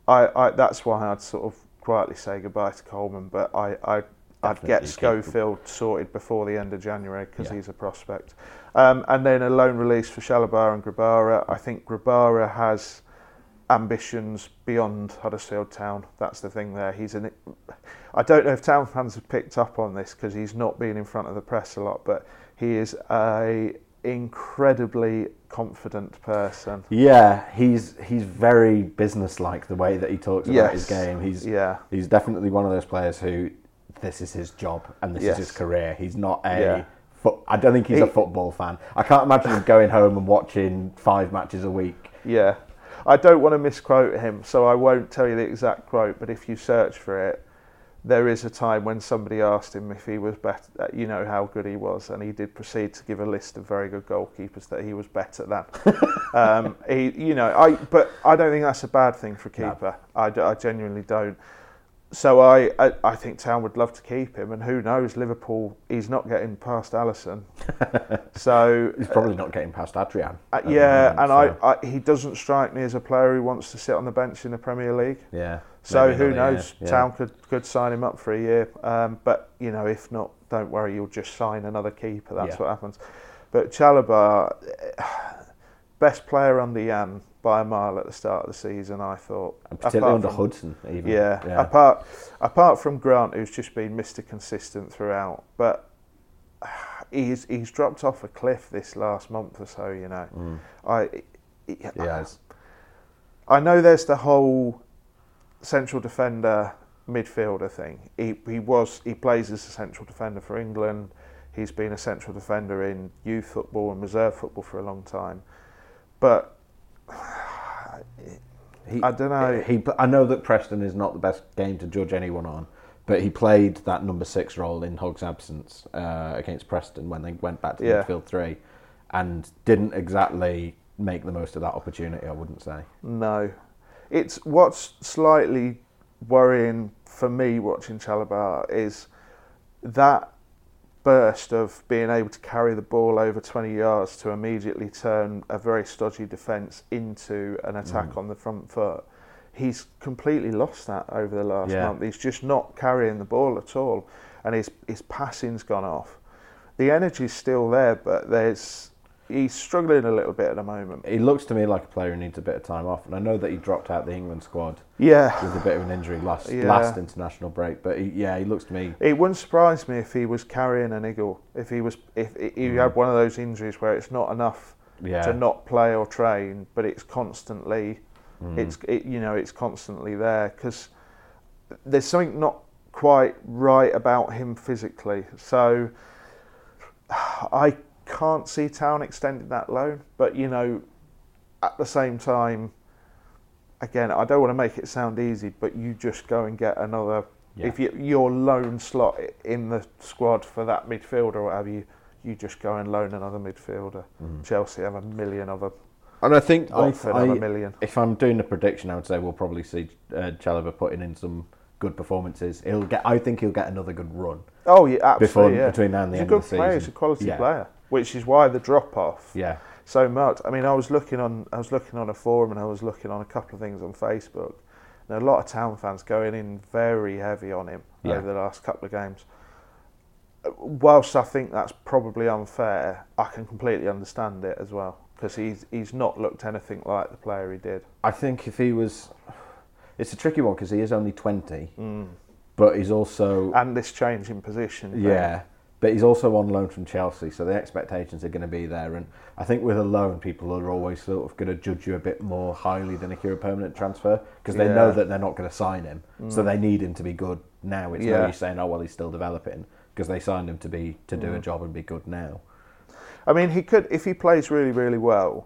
I, I that's why I'd sort of quietly say goodbye to Coleman. But I, I I'd Definitely get keep- Schofield sorted before the end of January because Yeah. he's a prospect. Um, and then a loan release for Chalobah and Grabara. I think Grabara has ambitions beyond Huddersfield Town. That's the thing there. He's an. I don't know if Town fans have picked up on this because he's not been in front of the press a lot, but he is a incredibly confident person. Yeah, he's he's very businesslike the way that he talks about his game. He's Yeah. he's definitely one of those players who this is his job and this Yes. is his career. He's not a Yeah. foot, I don't think he's a football fan. I can't imagine him going home and watching five matches a week. Yeah. I don't want to misquote him, so I won't tell you the exact quote, but if you search for it, there is a time when somebody asked him if he was better, uh, you know, how good he was, and he did proceed to give a list of very good goalkeepers that he was better than. um, he, you know, I, but I don't think that's a bad thing for a No. keeper. I genuinely don't. So I, I, I think Town would love to keep him, and who knows, Liverpool, he's not getting past Alisson. so He's probably not getting past Adrian. uh, yeah, moment, and so, I, I, he doesn't strike me as a player who wants to sit on the bench in the Premier League. yeah. So who knows? yeah. Town could, could sign him up for a year. Um, but you know, if not, don't worry, you'll just sign another keeper. That's Yeah. what happens. But Chalobah, best player under Jan by a mile at the start of the season. I thought, And particularly under from- Hudson, even. yeah, yeah. Apart apart from Grant, who's just been Mr. Consistent throughout, but he's he's dropped off a cliff this last month or so. You know, Mm. I. He has. I know there's the whole central defender midfielder thing. He he was he plays as a central defender for England. He's been a central defender in youth football and reserve football for a long time. But He, I dunno. He, I know that Preston is not the best game to judge anyone on, but he played that number six role in Hogg's absence uh, against Preston when they went back to Yeah. midfield three, and didn't exactly make the most of that opportunity. I wouldn't say. no, it's what's slightly worrying for me watching Chalobah is that burst of being able to carry the ball over 20 yards to immediately turn a very stodgy defence into an attack Mm. on the front foot. He's completely lost that over the last Yeah. month. He's just not carrying the ball at all, and his his passing's gone off. The energy's still there, but there's he's struggling a little bit at the moment. He looks to me like a player who needs a bit of time off, and I know that he dropped out the England squad Yeah, with a bit of an injury last Yeah. last international break. But he, yeah, he looks to me. It wouldn't surprise me if he was carrying an eagle. If he was, if he had one of those injuries where it's not enough Mm. Yeah, to not play or train, but it's constantly, Mm. it's it, you know, it's constantly there because there's something not quite right about him physically. So I can't see Town extending that loan, but you know, at the same time, again, I don't want to make it sound easy, but you just go and get another. Yeah. If you, your loan slot in the squad for that midfielder or whatever, you, you just go and loan another midfielder. Mm. Chelsea have a million of them. and I think I, Watford have a I, million. if I'm doing a prediction, I would say we'll probably see uh, Chalobah putting in some good performances. He'll get. I think he'll get another good run Oh yeah, absolutely. before yeah. between now and the He's a end good of the player. season. He's a quality Yeah. player, which is why the drop off Yeah, so much. I mean, I was looking on, I was looking on a forum, and I was looking on a couple of things on Facebook. And a lot of town fans going in very heavy on him Yeah. over the last couple of games. Whilst I think that's probably unfair, I can completely understand it as well because he's he's not looked anything like the player he did. I think if he was, it's a tricky one because he is only twenty, Mm. but he's also And this change in position. thing. yeah, but he's also on loan from Chelsea, so the expectations are going to be there. And I think with a loan, people are always sort of going to judge you a bit more highly than if you're a permanent transfer because they know that they're not going to sign him, so Mm. they need him to be good now. It's Yeah. saying, "Oh well, he's still developing," because they signed him to be to do a Mm. job and be good now. I mean, he could if he plays really, really well.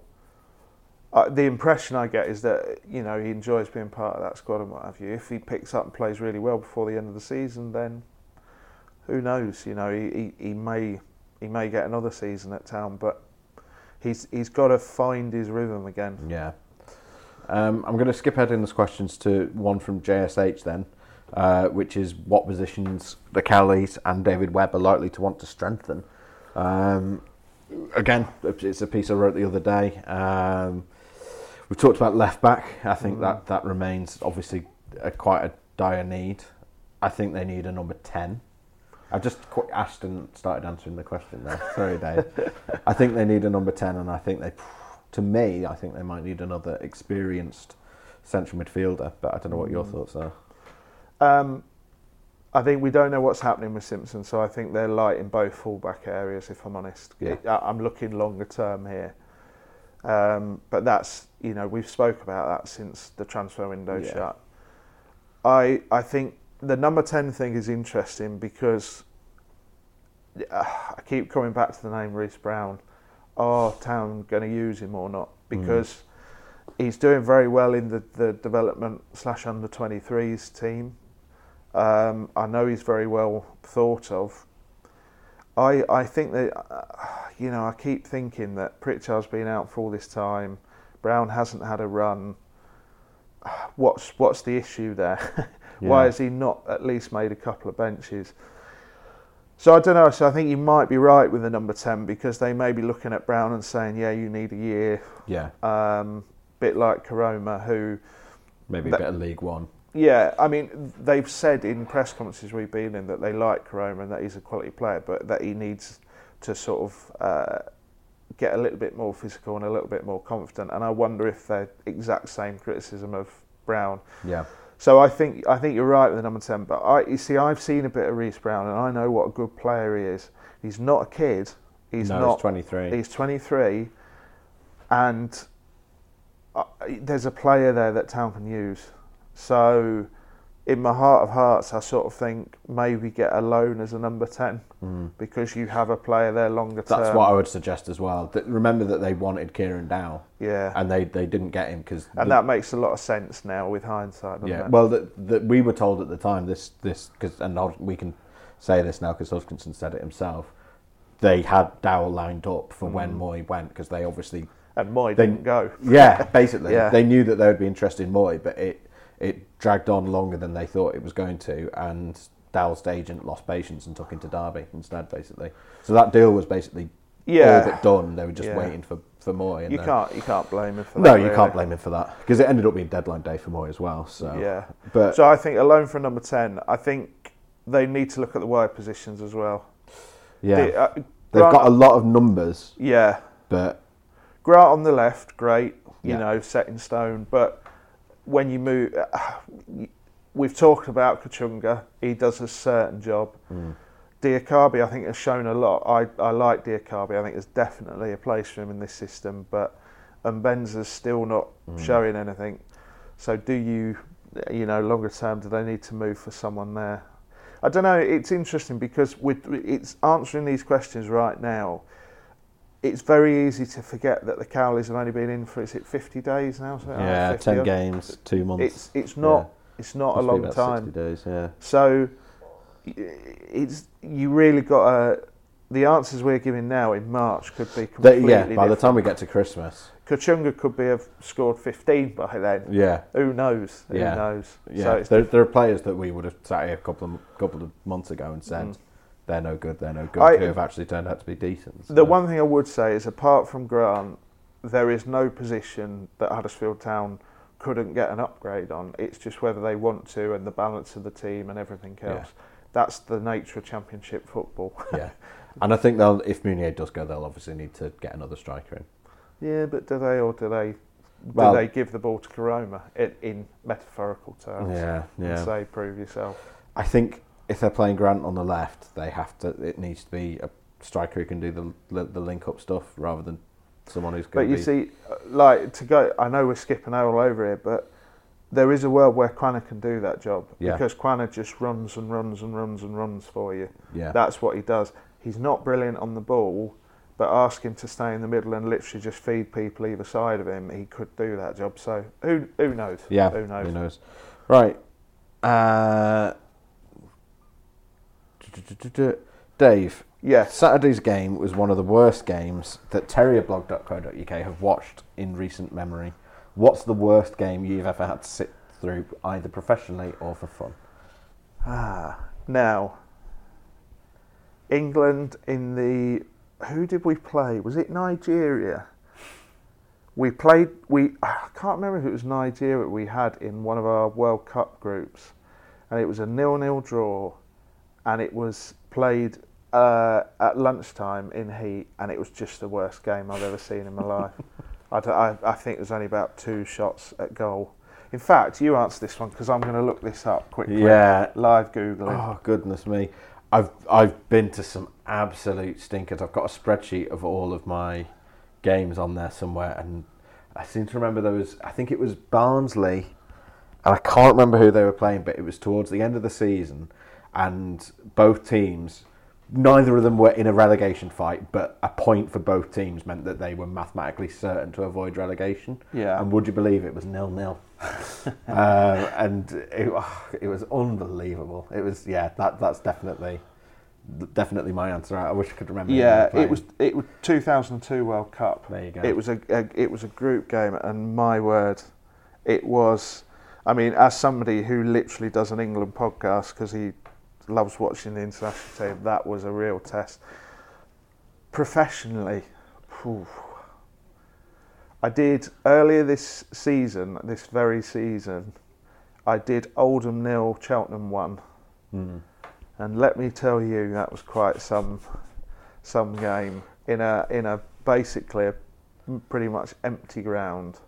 Uh, the impression I get is that you know he enjoys being part of that squad and what have you. If he picks up and plays really well before the end of the season, then who knows? You know, he, he, he may he may get another season at town, but he's he's got to find his rhythm again. Yeah. Um, I'm going to skip ahead in those questions to one from JSH then, uh, which is what positions the Cowleys and David Webb are likely to want to strengthen. Um, again, it's a piece I wrote the other day. Um, we've talked about left back. I think Mm. that, that remains obviously a, quite a dire need. I think they need a number 10. I've just qu- Ashton started answering the question there. Sorry, Dave. I think they need a number 10, and I think they, to me, I think they might need another experienced central midfielder, but I don't know what your Mm. thoughts are. Um, I think we don't know what's happening with Simpson, so I think they're light in both fullback areas. If I'm honest, Yeah. I- I'm looking longer term here. Um, but that's you know we've spoke about that since the transfer window Yeah. shut. I I think the number ten thing is interesting because uh, I keep coming back to the name Reece Brown. Are Town going to use him or not? Because he's doing very well in the, the development slash under 23s team. Um, I know he's very well thought of. I I think that uh, you know I keep thinking that Pritchard's been out for all this time. Brown hasn't had a run. What's what's the issue there? Why has he not at least made a couple of benches? So I don't know. So I think you might be right with the number ten because they may be looking at Brown and saying, "Yeah, you need a year." Yeah, Um, bit like Koroma, who maybe bit of League One. yeah, I mean, they've said in press conferences we've been in that they like Koroma and that he's a quality player, but that he needs to sort of uh, get a little bit more physical and a little bit more confident. And I wonder if they're exact same criticism of Brown. Yeah, So I think I think you're right with the number ten. But I, you see, I've seen a bit of Reece Brown, and I know what a good player he is. He's not a kid. He's no, not. he's 23. He's 23, and uh, there's a player there that Town can use. So, in my heart of hearts, I sort of think maybe get a loan as a number 10 because you have a player there longer term. Mm. That's what I would suggest as well. That, remember that they wanted Kieran Dow, Yeah, and they, they didn't get him because and that makes a lot of sense now with hindsight. yeah. it? Well, that that we were told at the time this this because and we can say this now because Hutchinson said it himself. They had Dow lined up for Mm. when Mooy went because they obviously and Mooy they- didn't go. yeah basically Yeah. they knew that they would be interested in Mooy, but it it dragged on longer than they thought it was going to, and Dow's agent lost patience and took him to Derby instead, basically. So that deal was basically Yeah. all but done. They were just Yeah. waiting for for Mooy. You can't you can't blame him for No, that. you really. can't blame him for that because it ended up being deadline day for Mooy as well. So Yeah. but So I think alone for number 10. I think they need to look at the wide positions as well. yeah, uh, they've Grant- got a lot of numbers, yeah. but Grant on the left, great, you Yeah. know, set in stone. But when you move, we've talked about Kachunga. He does a certain job. Mm. Diakhaby, I think, has shown a lot. I, I like Diakhaby. I think there's definitely a place for him in this system. But Mbenza's still not Mm. showing anything. So do you, you know, longer term, do they need to move for someone there? I don't know. It's interesting because with it's answering these questions right now. It's very easy to forget that the Cowleys have only been in for is it 50 days now? Like yeah, 50 ten odd? games, two months. It's it's not it's not a Must be long time. 60 days, yeah. So it's you really got to. The answers we're giving now in March could be completely yeah, by the time we get to Christmas, Kachunga could be have scored 15 by then. yeah, Who knows? Who knows? yeah. So there, there are players that we would have sat here a couple of couple of months ago and said Mm. They're no good, they're no good, I- who have actually turned out to be decent. The one thing I would say is, apart from Grant, there is no position that Huddersfield Town couldn't get an upgrade on. It's just whether they want to and the balance of the team and everything Yeah. else. That's the nature of Championship football. yeah, and I think they'll if Mounié does go, they'll obviously need to get another striker in. yeah, but do they or do they? Do Well- they give the ball to Koroma in, in metaphorical terms Yeah, and yeah. say prove yourself? I think if they're playing Grant on the left, they have to. It needs to be a striker who can do the the link up stuff rather than someone who's But you be. see, like to go, I know we're skipping all over here, but there is a world where Quaner can do that job Yeah. because Quaner just runs and runs and runs and runs for you. yeah, That's what he does. He's not brilliant on the ball, but ask him to stay in the middle and literally just feed people either side of him. He could do that job. So who who knows? yeah. who knows? Who knows? Right. Uh, Dave, Yes. Saturday's game was one of the worst games that terrierblog.co.uk have watched in recent memory. What's the worst game you've ever had to sit through, either professionally or for fun? Ah, now England in the who did we play? Was it Nigeria? We played. We I can't remember if it was Nigeria we had in one of our World Cup groups, and it was a nil-nil draw, and it was played uh, at lunchtime in heat, and it was just the worst game I've ever seen in my life. I think it was only about two shots at goal. In fact, you answer this one because I'm going to look this up quickly. Yeah. Live googling. Oh goodness me! I've I've been to some absolute stinkers. I've got a spreadsheet of all of my games on there somewhere, and I seem to remember there was. I think it was Barnsley, and I can't remember who they were playing, but it was towards the end of the season, and both teams. Neither of them were in a relegation fight, but a point for both teams meant that they were mathematically certain to avoid relegation. Yeah. And would you believe it was nil nil? uh, and it, it was unbelievable. It was yeah. That that's definitely definitely my answer. I wish I could remember. who they were Yeah, it was it was 2002 World Cup. There you go. It was a, a it was a group game, and my word, it was. I mean, as somebody who literally does an England podcast because he loves watching the international team, that was a real test. Professionally, phew, I did earlier this season, this very season, I did Oldham nil, Cheltenham one. Mm. And let me tell you, that was quite some some game in a in a basically a pretty much empty ground,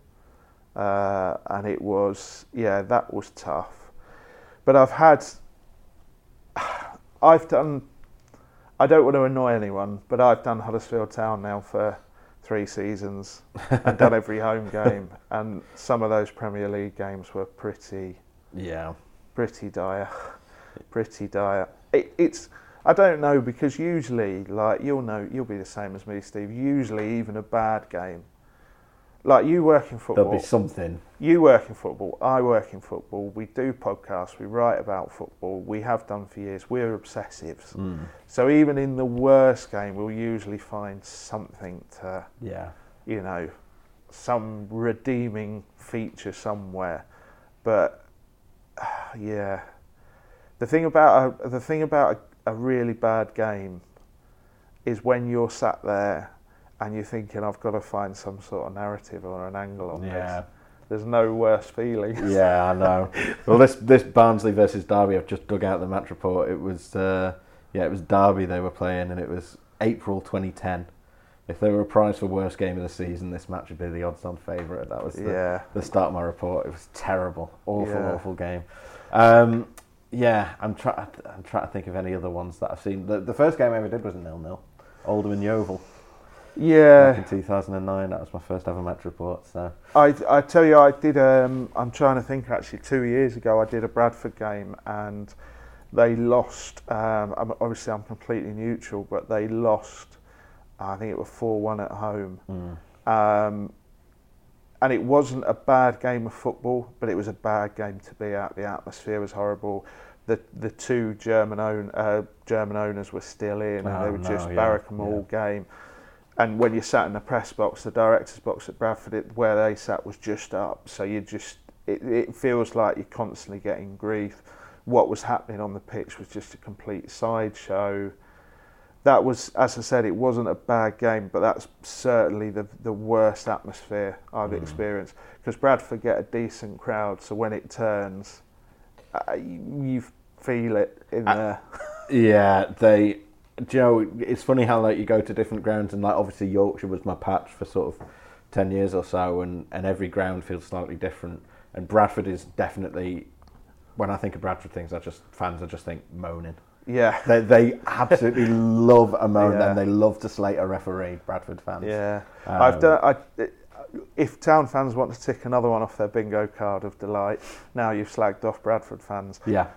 uh, and it was yeah that was tough. But I've had I've done I don't want to annoy anyone, but I've done Huddersfield Town now for three seasons and done every home game, and some of those Premier League games were pretty Yeah. pretty dire, pretty dire. It, it's I don't know because usually, like you'll know, you'll be the same as me, Steve. Usually, even a bad game, like you work in football, There'll be something. you work in football, I work in football. We do podcasts, we write about football. We have done for years. We're obsessives. Mm. So even in the worst game, we'll usually find something to Yeah. you know, some redeeming feature somewhere. But yeah, the thing about a, the thing about a, a really bad game is when you're sat there and you're thinking, I've got to find some sort of narrative or an angle on Yeah. this. There's no worse feeling. Yeah, I know. well, this this Barnsley versus Derby, I've just dug out the match report. It was uh, yeah, it was Derby they were playing, and it was April 2010. If there were a prize for worst game of the season, this match would be the odds-on favourite. That was the, Yeah. the start of my report. It was terrible, awful, Yeah. awful game. Um, yeah, I'm trying. I'm trying to think of any other ones that I've seen. The, the first game I ever did was a nil nil. Oldham and Yeovil back Yeah, in 2009. That was my first ever match report. So I, I tell you, I did. Um, I'm trying to think. Actually, two years ago, I did a Bradford game, and they lost. Um, I'm, obviously, I'm completely neutral, but they lost. I think it was four one at home, mm, um, and it wasn't a bad game of football, but it was a bad game to be at. The atmosphere was horrible. The the two German own uh, German owners were still in, and Oh, they were no, just yeah, barrack 'em all game. And when you sat in the press box, the director's box at Bradford, it, where they sat was just up. So you just, it, it feels like you're constantly getting grief. What was happening on the pitch was just a complete sideshow. That was, as I said, it wasn't a bad game, but that's certainly the the worst atmosphere I've Mm. experienced. Because Bradford get a decent crowd, so when it turns, uh, you, you feel it in Uh, there. Yeah, they. Joe, it's funny how like you go to different grounds, and like obviously Yorkshire was my patch for sort of ten years or so, and and every ground feels slightly different. And Bradford is definitely. When I think of Bradford things, I just fans I just think moaning. Yeah, They they absolutely love a moan, Yeah. and they love to slate a referee. Bradford fans. yeah. Um, I've done. I, if town fans want to tick another one off their bingo card of delight, now you've slagged off Bradford fans. Yeah.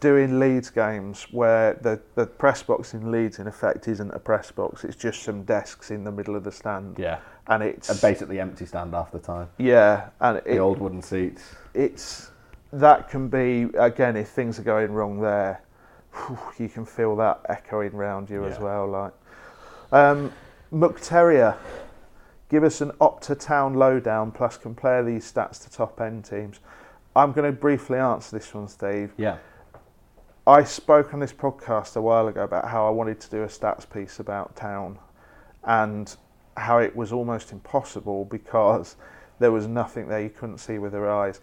Doing Leeds games where the, the press box in Leeds in effect isn't a press box, it's just some desks in the middle of the stand, Yeah. and it's A basically empty stand half the time. yeah, and The it, old wooden seats. it's that can be again if things are going wrong there, whew, you can feel that echoing round you as well. Like um, Muck Terrier, Give us an Opta Town lowdown plus compare these stats to top end teams. I'm going to briefly answer this one, Steve. Yeah. I spoke on this podcast a while ago about how I wanted to do a stats piece about town and how it was almost impossible because there was nothing there you couldn't see with your eyes.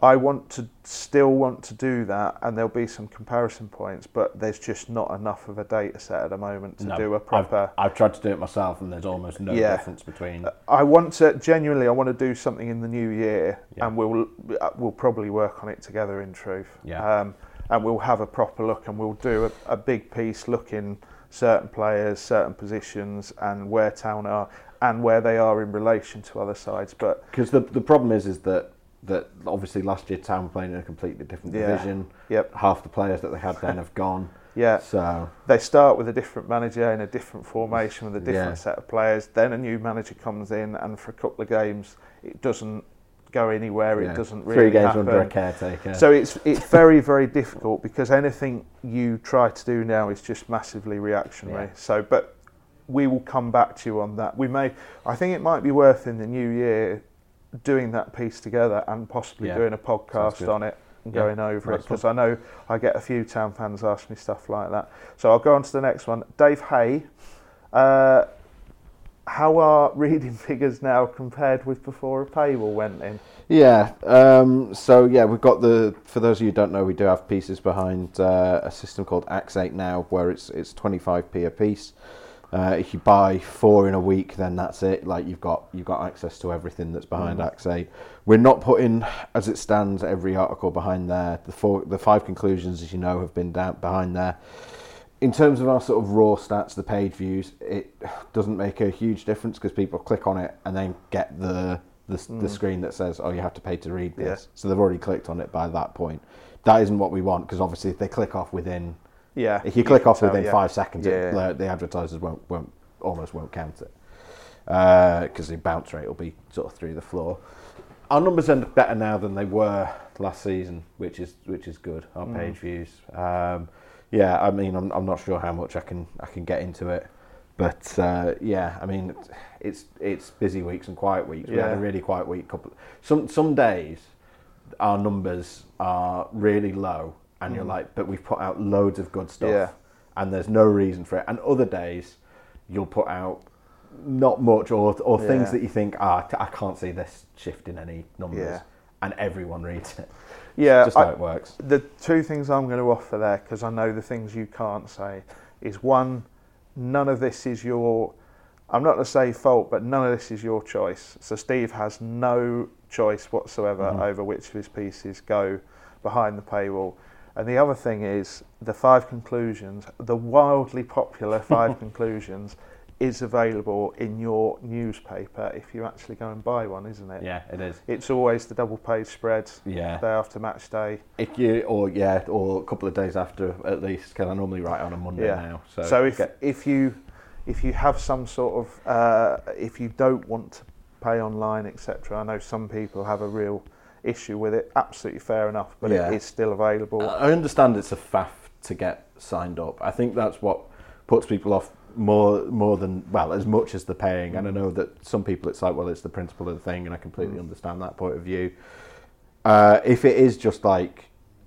I want to still want to do that, and there'll be some comparison points, but there's just not enough of a data set at the moment to No, do a proper. I've, I've tried to do it myself, and there's almost no Yeah. difference between. I want to genuinely. I want to do something in the new year, Yeah. and we'll uh, we'll probably work on it together. In truth, Yeah. Um, and we'll have a proper look, and we'll do a, a big piece looking certain players, certain positions, and where town are, and where they are in relation to other sides. But Because the the problem is is that that obviously last year Town were playing in a completely different Yeah. division. Yep. Half the players that they had then have gone. yeah, So they start with a different manager in a different formation with a different Yeah. set of players. Then a new manager comes in, and for a couple of games, it doesn't go anywhere. yeah, It doesn't really three games happen. under a caretaker. So it's it's very very difficult because anything you try to do now is just massively reactionary. Yeah. So, but we will come back to you on that. We may, I think it might be worth in the new year doing that piece together and possibly Yeah. doing a podcast on it and going over it because I know I get a few town fans ask me stuff like that. So I'll go on to the next one. Dave Hay. Uh, how are reading figures now compared with before a paywall went in? Yeah. Um, so yeah, we've got the. For those of you who don't know, we do have pieces behind uh, a system called Axate now, where it's it's 25p a piece. Uh, if you buy four in a week, then that's it. Like you've got you've got access to everything that's behind Mm. Axate. We're not putting, as it stands, every article behind there. The four, the five conclusions, as you know, have been down behind there. In terms of our sort of raw stats, the page views, it doesn't make a huge difference because people click on it and then get the the, the Mm. screen that says, "Oh, you have to pay to read this." Yeah. So they've already clicked on it by that point. That isn't what we want because obviously, if they click off within, Yeah. if you click can off tell, within yeah. five seconds, it, Yeah. the, the advertisers won't won't almost won't count it because the bounce rate will be sort of through the floor. Our numbers are better now than they were last season, which is which is good. Our Mm. page views. Um, yeah, I mean, I'm I'm not sure how much I can I can get into it, but uh, yeah, I mean, it's- it's busy weeks and quiet weeks. We had a Yeah. really quiet week. Couple some some days, our numbers are really low, and you're Mm. like, but we've put out loads of good stuff, Yeah. and there's no reason for it. And other days, you'll put out not much or or things Yeah. that you think, ah, I can't see this shifting any numbers, Yeah. and everyone reads it. Yeah, just I- how it works. The two things I'm going to offer there, because I know the things you can't say, is one, none of this is your, I'm not going to say fault, but none of this is your choice. So Steve has no choice whatsoever Mhm. over which of his pieces go behind the paywall. And the other thing is the five conclusions, the wildly popular five conclusions, is available in your newspaper if you actually go and buy one, isn't it? Yeah, it is. It's always the double page spread Yeah. day after match day. If you or yeah, or a couple of days after at least, because I normally write on a Monday Yeah. now. So, So if get- if you if you have some sort of uh, if you don't want to pay online, etc. I know some people have a real issue with it. Absolutely fair enough, but Yeah. it is still available. I understand it's a faff to get signed up. I think that's what puts people off more more than well as much as the paying. And I know that some people it's like well it's the principle of the thing, and I completely Mm. understand that point of view. Uh, if it is just like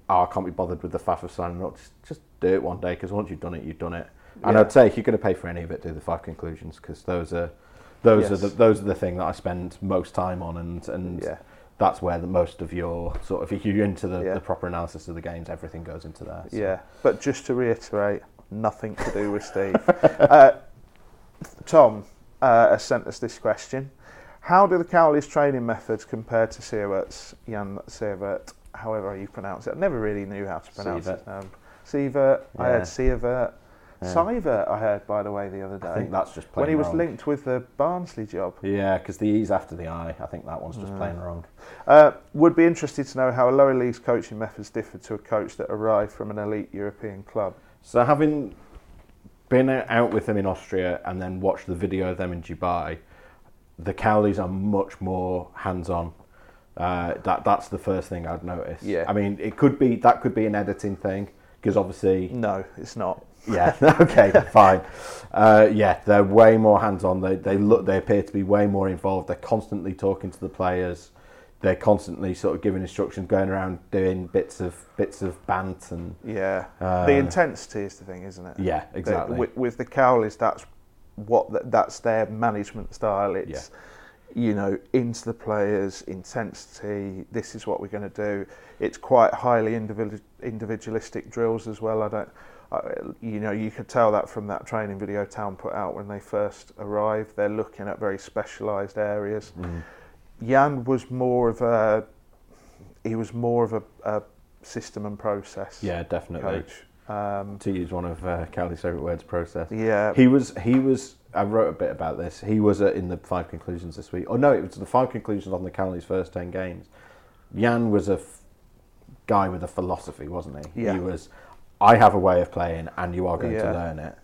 oh, I can't be bothered with the faff of signing up, just, just do it one day because once you've done it, you've done it. And Yeah. I'd say if you're going to pay for any of it, do the five conclusions because those are those are the those are the thing that I spend most time on, and and yeah, that's where the most of your sort of if you're into the, Yeah. the proper analysis of the games, everything goes into there. so. yeah. But just to reiterate, nothing to do with Steve. uh, Tom uh, has sent us this question. How do the Cowleys training methods compare to Siewert's? Jan Siewert, however you pronounce it. I never really knew how to pronounce Sievert. it. Um, Sievert, I heard Sievert. Yeah. Sivert, I heard, by the way, the other day. I think that's just when he was wrong. linked with the Barnsley job. Yeah, because the E's after the I. I think that one's just Mm. plain wrong. Uh, would be interested to know how a lower league's coaching methods differ to a coach that arrived from an elite European club. So having been out with them in Austria and then watched the video of them in Dubai, the Cowleys are much more hands-on. Uh, that that's the first thing I'd notice. Yeah. I mean, it could be that could be an editing thing because obviously No, it's not. Yeah. okay. Fine. Uh, yeah, they're way more hands-on. They they look. They appear to be way more involved. They're constantly talking to the players. They're constantly sort of giving instructions, going around doing bits of bits of bant and Yeah, Uh, the intensity is the thing, isn't it? yeah, The- exactly. with, with the Cowleys, that's what th- that's their management style. It's you know into the players, intensity. This is what we're going to do. It's quite highly individual, individualistic drills as well. I don't. I, you know, you could tell that from that training video Town put out when they first arrived. They're looking at very specialised areas. Mm. Jan was more of a he was more of a, a system and process yeah, definitely. coach. Um, To use one of uh, Cowley's favourite words, process. yeah, He was. He was. I wrote a bit about this. He was uh, in the five conclusions this week. Oh no, it was the five conclusions on the Cowley's first ten games. Jan was a f- guy with a philosophy, wasn't he? Yeah. He was. I have a way of playing, and you are going to learn it.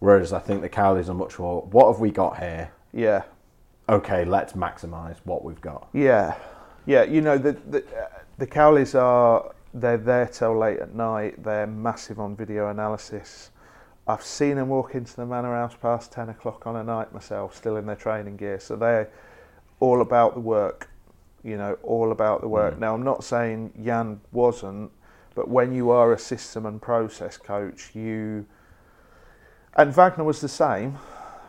Whereas I think the Cowleys are much more. What have we got here? yeah, Okay, let's maximise what we've got. yeah, yeah. You know the the, uh, the Cowleys are they're there till late at night. They're massive on video analysis. I've seen them walk into the Manor House past ten o'clock on a night myself, still in their training gear. So they're all about the work. You know, all about the work. Mm. Now I'm not saying Jan wasn't, but when you are a system and process coach, you and Wagner was the same.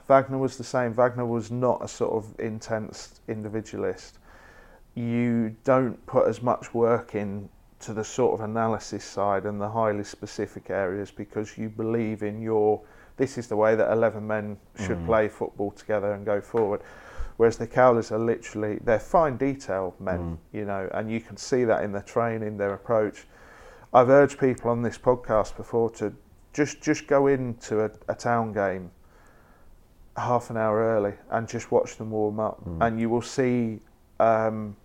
Wagner was the same. Wagner was not a sort of intense individualist. You don't put as much work in to the sort of analysis side and the highly specific areas because you believe in your this is the way that 11 men should Mm. play football together and go forward whereas the Cowleys are literally they're fine detail men Mm. you know and you can see that in their training their approach I've urged people on this podcast before to just just go into a, a town game half an hour early and just watch them warm up, Mm. and you will see um,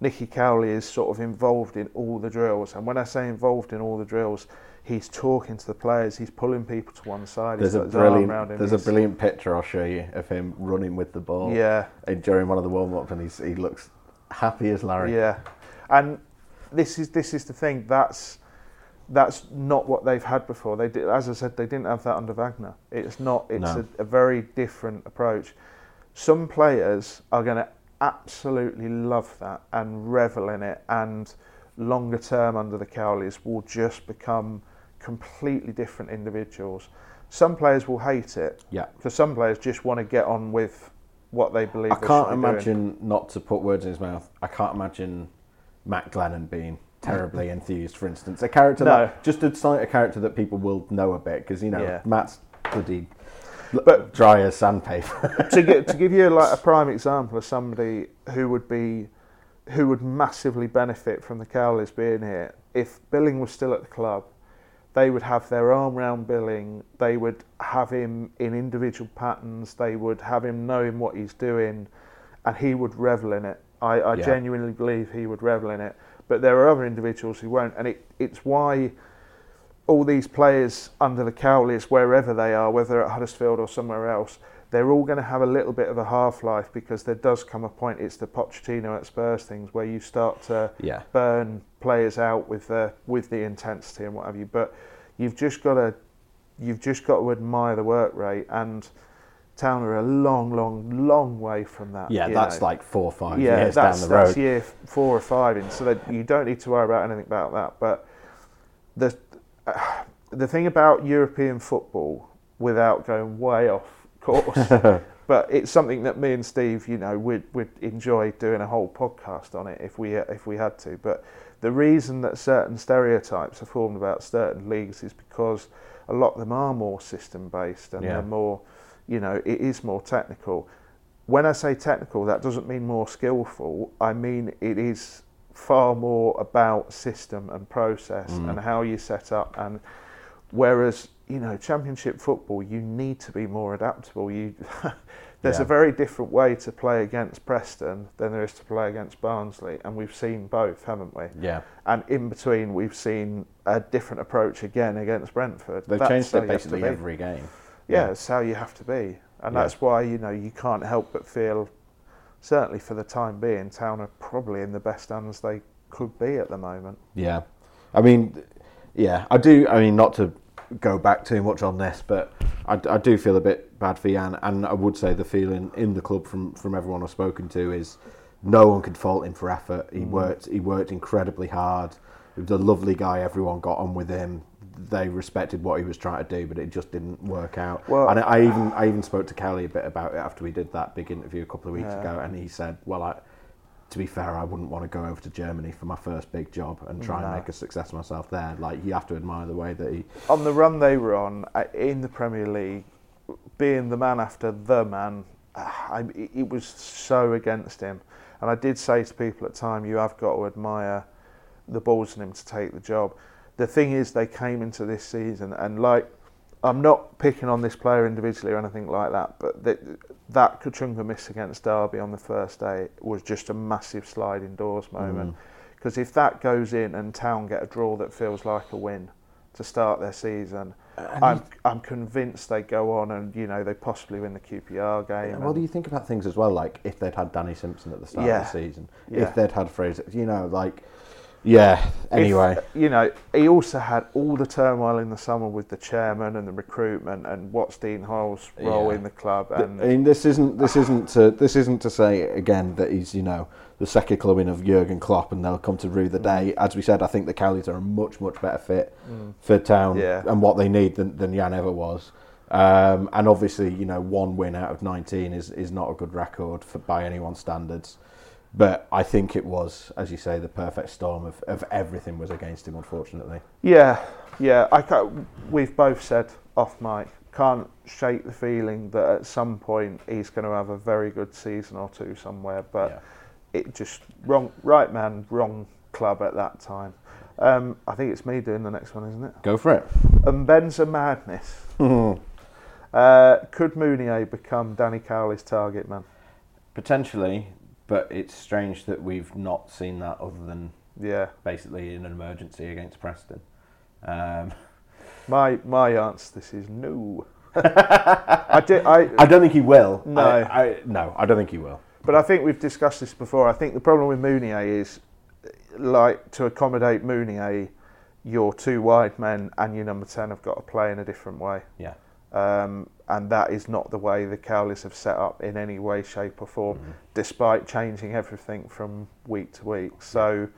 Nicky Cowley is sort of involved in all the drills. And when I say involved in all the drills, he's talking to the players, he's pulling people to one side. There's he's a got his arm brilliant. There's a brilliant picture I'll show you of him running with the ball. Yeah, during one of the warm ups, and he's, he looks happy as Larry. Yeah, and this is this is the thing. That's that's not what they've had before. They did, as I said, they didn't have that under Wagner. It's not. It's No. a, a very different approach. Some players are going to absolutely love that and revel in it, and longer term under the Cowleys will just become completely different individuals. Some players will hate it Yeah. because some players just want to get on with what they believe. I can't be doing. imagine, not to put words in his mouth, I can't imagine Matt Glennon being terribly enthused, for instance. A character No. that, just a, si- a character that people will know a bit, because, you know, Yeah. Matt's bloody But- dry as sandpaper. to give to give you like a prime example of somebody who would be who would massively benefit from the Cowleys being here. If Billing was still at the club, they would have their arm round Billing. They would have him in individual patterns. They would have him knowing what he's doing, and he would revel in it. I, I Yeah. genuinely believe he would revel in it. But there are other individuals who won't, and it, it's why all these players under the Cowleys, wherever they are, whether at Huddersfield or somewhere else, they're all going to have a little bit of a half life because there does come a point. It's the Pochettino at Spurs things where you start to yeah. burn players out with the with the intensity and what have you. But you've just got to you've just got to admire the work rate and. Town are a long, long, long way from that. Yeah, that's know. like four or five yeah, years that's, down the road. that's year four or five in, so that you don't need to worry about anything about that. But the uh, the thing about European football, without going way off course, but it's something that me and Steve, you know, would would enjoy doing a whole podcast on it if we if we had to. But the reason that certain stereotypes are formed about certain leagues is because a lot of them are more system based and Yeah. they're more, you know, it is more technical. When I say technical, that doesn't mean more skillful. I mean it is far more about system and process Mm. and how you set up and whereas you know championship football you need to be more adaptable you there's Yeah. a very different way to play against Preston than there is to play against Barnsley and we've seen both haven't we Yeah. and in between we've seen a different approach again against Brentford They've That's changed it you have to basically every game. Yeah it's how you have to be and Yeah. that's why you know you can't help but feel certainly for the time being Town are probably in the best hands they could be at the moment Yeah, I mean, yeah, I do. I mean, not to go back too much on this, but I, I do feel a bit bad for Jan, and I would say the feeling in the club from from everyone I've spoken to is no one could fault him for effort. He mm. worked he worked incredibly hard. He was a lovely guy. Everyone got on with him. They respected what he was trying to do, but it just didn't work out. Well- and I even I even spoke to Kelly a bit about it after we did that big interview a couple of weeks Yeah. ago, and he said, "Well, I, to be fair, I wouldn't want to go over to Germany for my first big job and try and make a success of myself there. Like you have to admire the way that he on the run they were on uh, in the Premier League, being the man after the man, ah, I, it- it was so against him. And I did say to people at the time, you have got to admire the balls in him to take the job. The thing is, they came into this season and like, I'm not picking on this player individually or anything like that, but that that Kachunga miss against Derby on the first day was just a massive sliding doors mm. moment. Because if that goes in and Town get a draw that feels like a win to start their season, I'm I'm convinced they go on and you know they possibly win the QPR game. Well, and- do you think about things as well? Like if they'd had Danny Simpson at the start Yeah. of the season, Yeah. if they'd had Fraser, you know, like yeah. Anyway, If, you know, he also had all the turmoil in the summer with the chairman and the recruitment and what's Dean Hoyle's role Yeah. in the club. And I mean, this isn't this isn't to this isn't to say again that he's you know the second clubbing of Jurgen Klopp and they'll come to rue the Mm. day. As we said, I think the Cowleys are a much much better fit for Town Yeah. and what they need than, than Jan ever was. Um, and obviously, you know, one win out of 19 is, is not a good record for, by anyone's standards. But I think it was, as you say, the perfect storm of, of everything was against him, unfortunately. yeah, yeah, I can't, we've both said off mic, can't shake the feeling that at some point he's going to have a very good season or two somewhere. But it just wrong, right man, wrong club at that time. Um, I think it's me doing the next one, isn't it? Go for it. And Benza madness. Uh, could Mounié become Danny Cowley's target man? Potentially, but it's strange that we've not seen that other than Yeah. basically in an emergency against Preston. Um, My my answer to this is no. I did I I don't think he will. No. I, I, no, I don't think he will. but I think we've discussed this before. I think the problem with Mounié is like to accommodate Mounié, your two wide men and your number ten have got to play in a different way. Yeah. Um, and that is not the way the Cowleys have set up in any way, shape, or form, Mm-hmm. despite changing everything from week to week. So,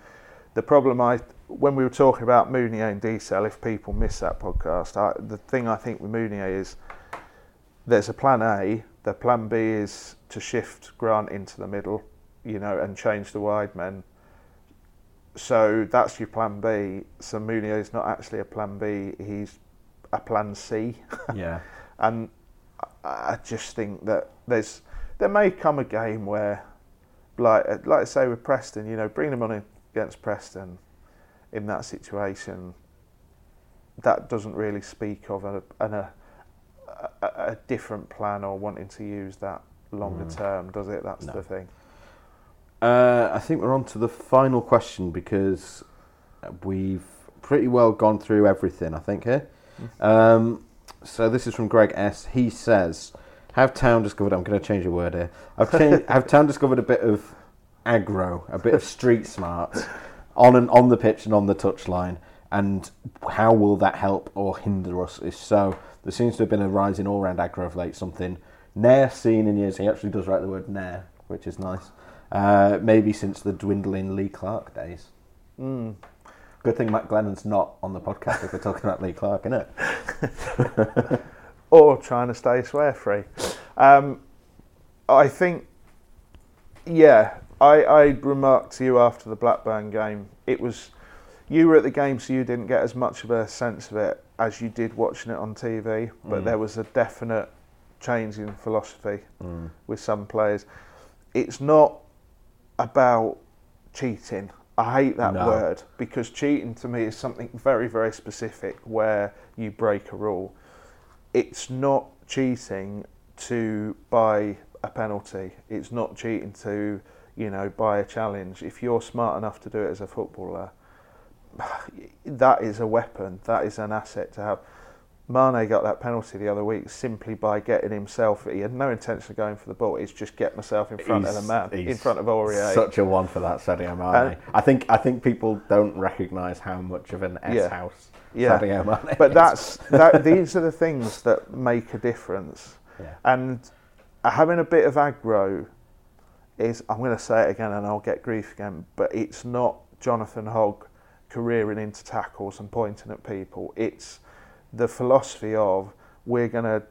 the problem I, when we were talking about Mounié and Diesel, if people miss that podcast, I, the thing I think with Mounié is there's a plan A. The plan B is to shift Grant into the middle, you know, and change the wide men. So that's your plan B. So Mounié is not actually a plan B. He's a plan C. Yeah. And I just think that there's there may come a game where, like like I say with Preston, you know, bring them on against Preston in that situation. That doesn't really speak of a, an, a, a, a different plan or wanting to use that longer term, does it? That's No. the thing. Uh, I think we're on to the final question because we've pretty well gone through everything, I think, here. Um, so this is from Greg S. He says, Have Town discovered, I'm going to change a word here, have, cha- have Town discovered a bit of aggro, a bit of street smarts on and on the pitch and on the touchline? And how will that help or hinder us? If so, there seems to have been a rise in all round aggro of late, something ne'er seen in years. He actually does write the word ne'er, which is nice. Uh, maybe since the dwindling Lee Clark days. Mm. Good thing Matt Glennon's not on the podcast if we're talking about Lee Clark, isn't or trying to stay swear free. Um, I think, yeah, I, I remarked to you after the Blackburn game, it was, you were at the game so you didn't get as much of a sense of it as you did watching it on TV, but Mm. there was a definite change in philosophy Mm. with some players. It's not about cheating. I hate that No. word because cheating to me is something very, very specific where you break a rule. It's not cheating to buy a penalty. It's not cheating to, you know, buy a challenge. If you're smart enough to do it as a footballer, that is a weapon. That is an asset to have. Mane got that penalty the other week simply by getting himself. He had no intention of going for the ball. He's just get myself in front of the man, in front of Aurier. Such a one for that Sadio Mane. And- I think I think people don't recognise how much of an S Yeah. house Yeah. Sadio Mane. but is. that's that. These are the things that make a difference. Yeah. And having a bit of aggro is, I'm going to say it again and I'll get grief again, but it's not Jonathan Hogg careering into tackles and pointing at people. It's the philosophy of we're going to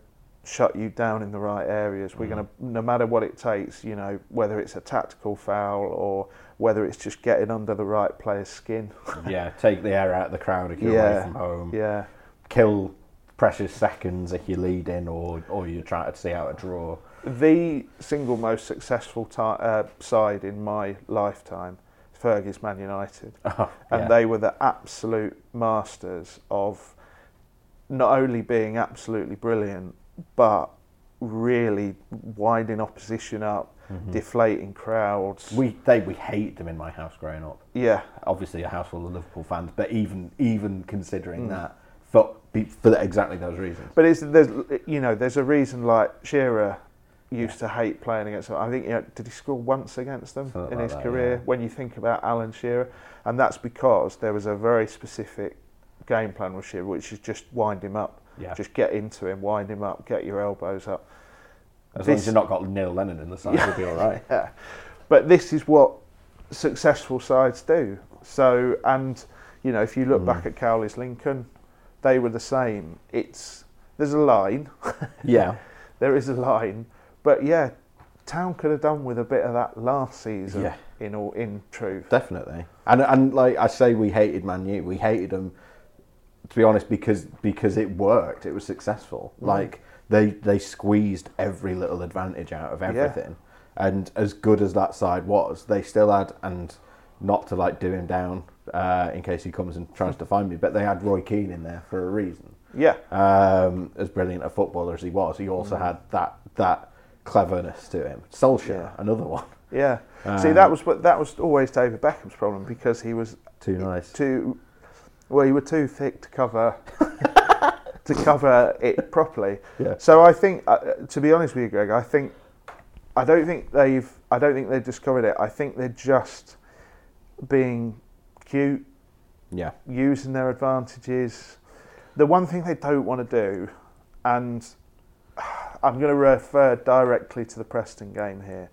shut you down in the right areas. We're going to, no matter what it takes, you know, whether it's a tactical foul or whether it's just getting under the right player's skin. yeah, take the air out of the crowd if you're Yeah. away from home. yeah. Kill precious seconds if you're leading or or you're trying to see out a draw. the single most successful ti uh, side in my lifetime, Fergie's Man United, Oh, and they were the absolute masters of not only being absolutely brilliant, but really winding opposition up, deflating crowds. Mm-hmm. we they we hate them in my house growing up. yeah, Obviously, a house full of Liverpool fans, but even even Mm. considering that, for for exactly those reasons. but it's, there's you know there's a reason like Shearer used to hate playing against them. I think you know, did he score once against them Something in like his that, career? yeah. When you think about Alan Shearer, and that's because there was a very specific game plan with Shearer, which is just wind him up, Yeah, just get into him, wind him up, get your elbows up. as long as you've not got Neil Lennon in the side, you'll be all right. Yeah. But this is what successful sides do. So, and you know, if you look Mm. back at Cowley's Lincoln, they were the same. It's there's a line, Yeah, there is a line, but yeah, Town could have done with a bit of that last season. Yeah. In all, in truth, definitely. And and like I say, we hated Man U. We hated them. To be honest, because because it worked, it was successful. Mm. Like they they squeezed every little advantage out of everything. And as good as that side was, they still had and not to like do him down uh, in case he comes and tries to find me, but they had Roy Keane in there for a reason. yeah, Um, as brilliant a footballer as he was, he also had that that cleverness to him. Solskjaer, Mm. Yeah. another one. yeah. See, Um, that was that was always David Beckham's problem because he was Too nice. too well you were too thick to cover to cover it properly Yeah. so i think uh, to be honest with you greg i think i don't think they've i don't think they've discovered it i think they're just being cute Yeah. using their advantages the one thing they don't want to do and i'm going to refer directly to the preston game here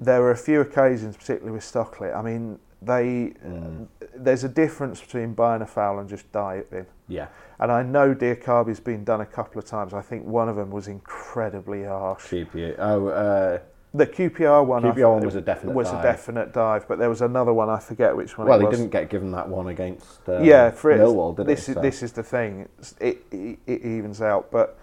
there were a few occasions particularly with stockley i mean they Mm. There's a difference between buying a foul and just diving. Yeah. And I know Diakhaby's been done a couple of times. I think one of them was incredibly harsh. QPR. Oh, uh, The QPR one, QPR th- one was a definite was dive. a definite dive, but there was another one I forget which one. well, he didn't get given that one against uh, yeah, for Millwall, did this is So- this is the thing. It, it it evens out, but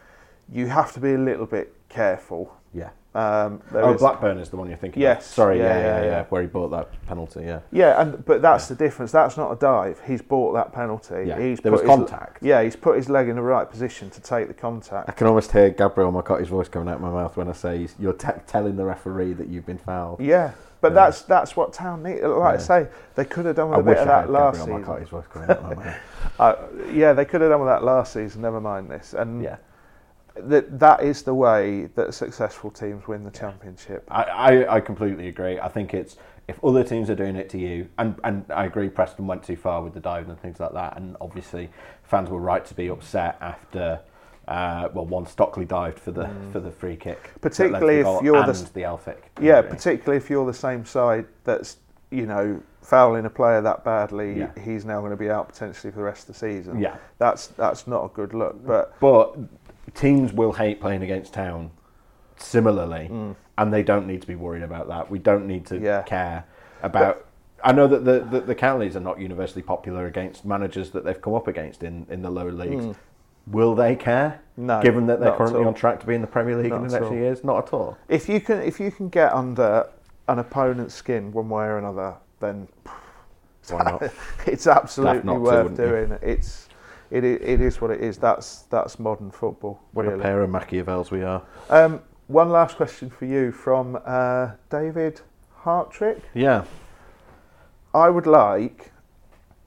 you have to be a little bit careful. yeah. Um, there Oh, is- Blackburn is the one you're thinking. Yes, Of. Sorry. yeah, Yeah yeah, yeah, yeah, yeah. Where he bought that penalty. Yeah. Yeah, and but that's the difference. That's not a dive. He's bought that penalty. Yeah. He's there put was his- contact. Yeah, he's put his leg in the right position to take the contact. I can almost hear Gabriel Marcotti's voice coming out of my mouth when I say he's- you're te- telling the referee that you've been fouled. Yeah, but Yeah. that's that's what Town need. Like I say, they could have done with I a bit of that last Gabriel season. Voice coming out of my mouth. Uh, yeah, they could have done with that last season. Never mind this. And Yeah. That that is the way that successful teams win the championship. I, I, I completely agree. I think it's if other teams are doing it to you, and, and I agree Preston went too far with the diving and things like that, and obviously fans were right to be upset after. Uh, well, one Stockley dived for the for the free kick, that led to Mm. Particularly if you're the the Elphick. Yeah, particularly if you're the same side that's you know fouling a player that badly, Yeah. he's now going to be out potentially for the rest of the season. yeah. that's that's not a good look. But But teams will hate playing against Town similarly, and they don't need to be worried about that. We don't need to Mm. Yeah. care about. I know that the, the, the Cowleys are not universally popular against managers that they've come up against in, in the lower leagues. Will they care? Mm. No, given that they're currently on track to be in the Premier League Not in the next few years? Not at all. if you can if you can get under an opponent's skin one way or another, then Why not? it's absolutely not worth doing. It's it, it is what it is. That's that's modern football. What a pair of Machiavels we are. Um, one last question for you from uh, David Hartrick. Yeah. I would like,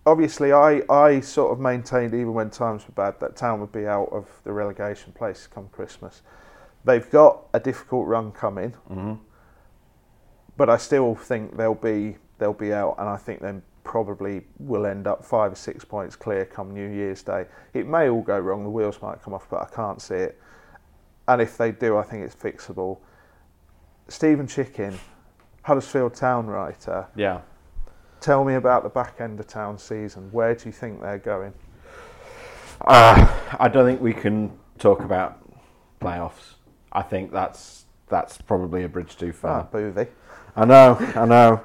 obviously I, I sort of maintained even when times were bad that town would be out of the relegation place come Christmas. They've got a difficult run coming, hmm but I still think they'll be they'll be out, and I think then probably will end up five or six points clear come New Year's Day. It may all go wrong, the wheels might come off, but I can't see it. And if they do, I think it's fixable. Steven Chicken, Huddersfield Town writer, Yeah. tell me about the back end of town season. Where do you think they're going? Uh, I don't think we can talk about playoffs. I think that's that's probably a bridge too Ah, far. Boothie. I know, I know.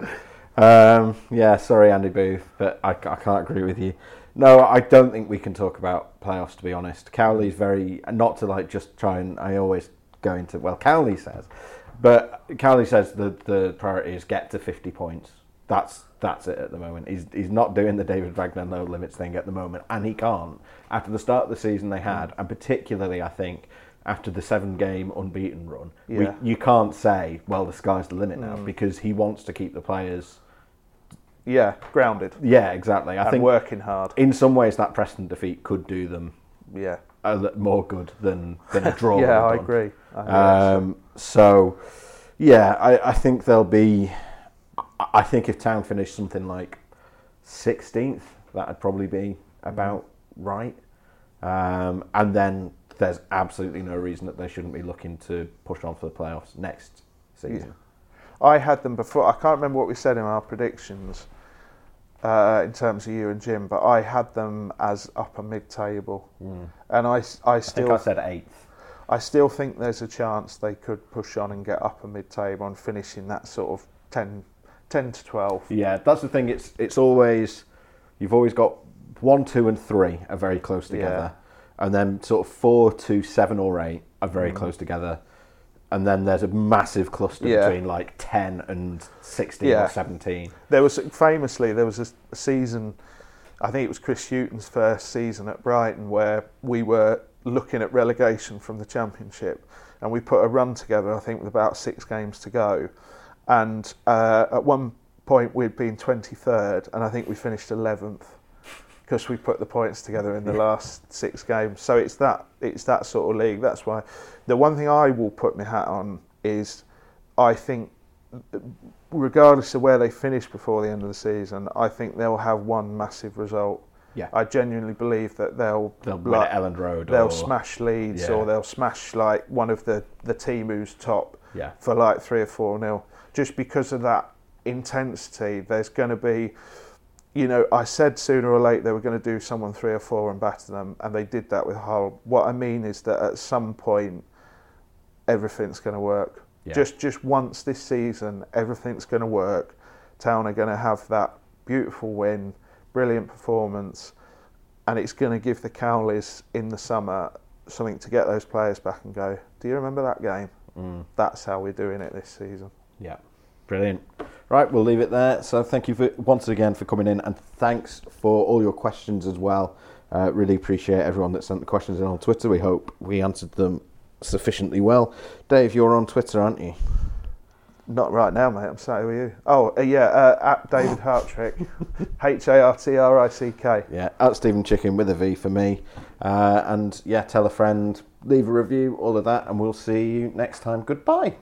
Um, yeah, sorry, Andy Booth, but I, I can't agree with you. No, I don't think we can talk about playoffs. To be honest, Cowley's very not to like just try and. I always go into well, Cowley says, but Cowley says the the priority is get to fifty points. That's that's it at the moment. He's he's not doing the David Wagner no limits thing at the moment, and he can't. After the start of the season they had, and particularly I think after the seven game unbeaten run, we, you can't say well the sky's the limit now Mm. because he wants to keep the players. Yeah, grounded Yeah, exactly. I and think working hard. in some ways that Preston defeat could do them Yeah, more good than than a draw. yeah, I agree. I. Um, so, yeah, I, I think there'll be. I- think if Town finish something like 16th, that'd probably be about right. Um, and then there's absolutely no reason that they shouldn't be looking to push on for the playoffs next season. I had them before. I can't remember what we said in our predictions uh, in terms of you and Jim, but I had them as upper mid-table, Mm. and I, I I think still I said eighth. I still think there's a chance they could push on and get upper mid-table and finish in that sort of 10, 10 to twelve. Yeah, that's the thing. It's it's always you've always got one, two, and three are very close together, and then sort of four to seven or eight are very Mm. close together, and then there's a massive cluster Yeah. between like ten and sixteen Yeah. or seventeen. There was famously there was a, season, I think it was Chris Hughton's first season at Brighton, where we were looking at relegation from the Championship, and we put a run together. I think with about six games to go, and uh, at one point we'd been twenty third, and I think we finished eleventh because we put the points together in the last six games. So it's that it's that sort of league. That's why the one thing I will put my hat on is I think regardless of where they finish before the end of the season, I think they'll have one massive result. Yeah. I genuinely believe that they'll They'll like, at Elland Road. they'll or, smash Leeds Yeah. or they'll smash like one of the the team who's top Yeah, for like three or four nil. Just because of that intensity, there's going to be, you know, I said sooner or later they were going to do someone three or four and batter them, and they did that with Hull. What I mean is that at some point, everything's going to work. Yeah. Just just once this season, everything's going to work. Town are going to have that beautiful win, brilliant performance, and it's going to give the Cowleys in the summer something to get those players back and go. Do you remember that game? Mm, That's how we're doing it this season. yeah, brilliant. Right, we'll leave it there. So thank you for once again for coming in, and thanks for all your questions as well. Uh, really appreciate everyone that sent the questions in on Twitter. We hope we answered them sufficiently well. Dave, you're on Twitter, aren't you? Not right now, mate. I'm sorry with you. Oh, uh, yeah, uh, at David Hartrick, H A R T R I C K. Yeah, at Steven Chicken with a V for me. Uh, and yeah, tell a friend, leave a review, all of that, and we'll see you next time. Goodbye.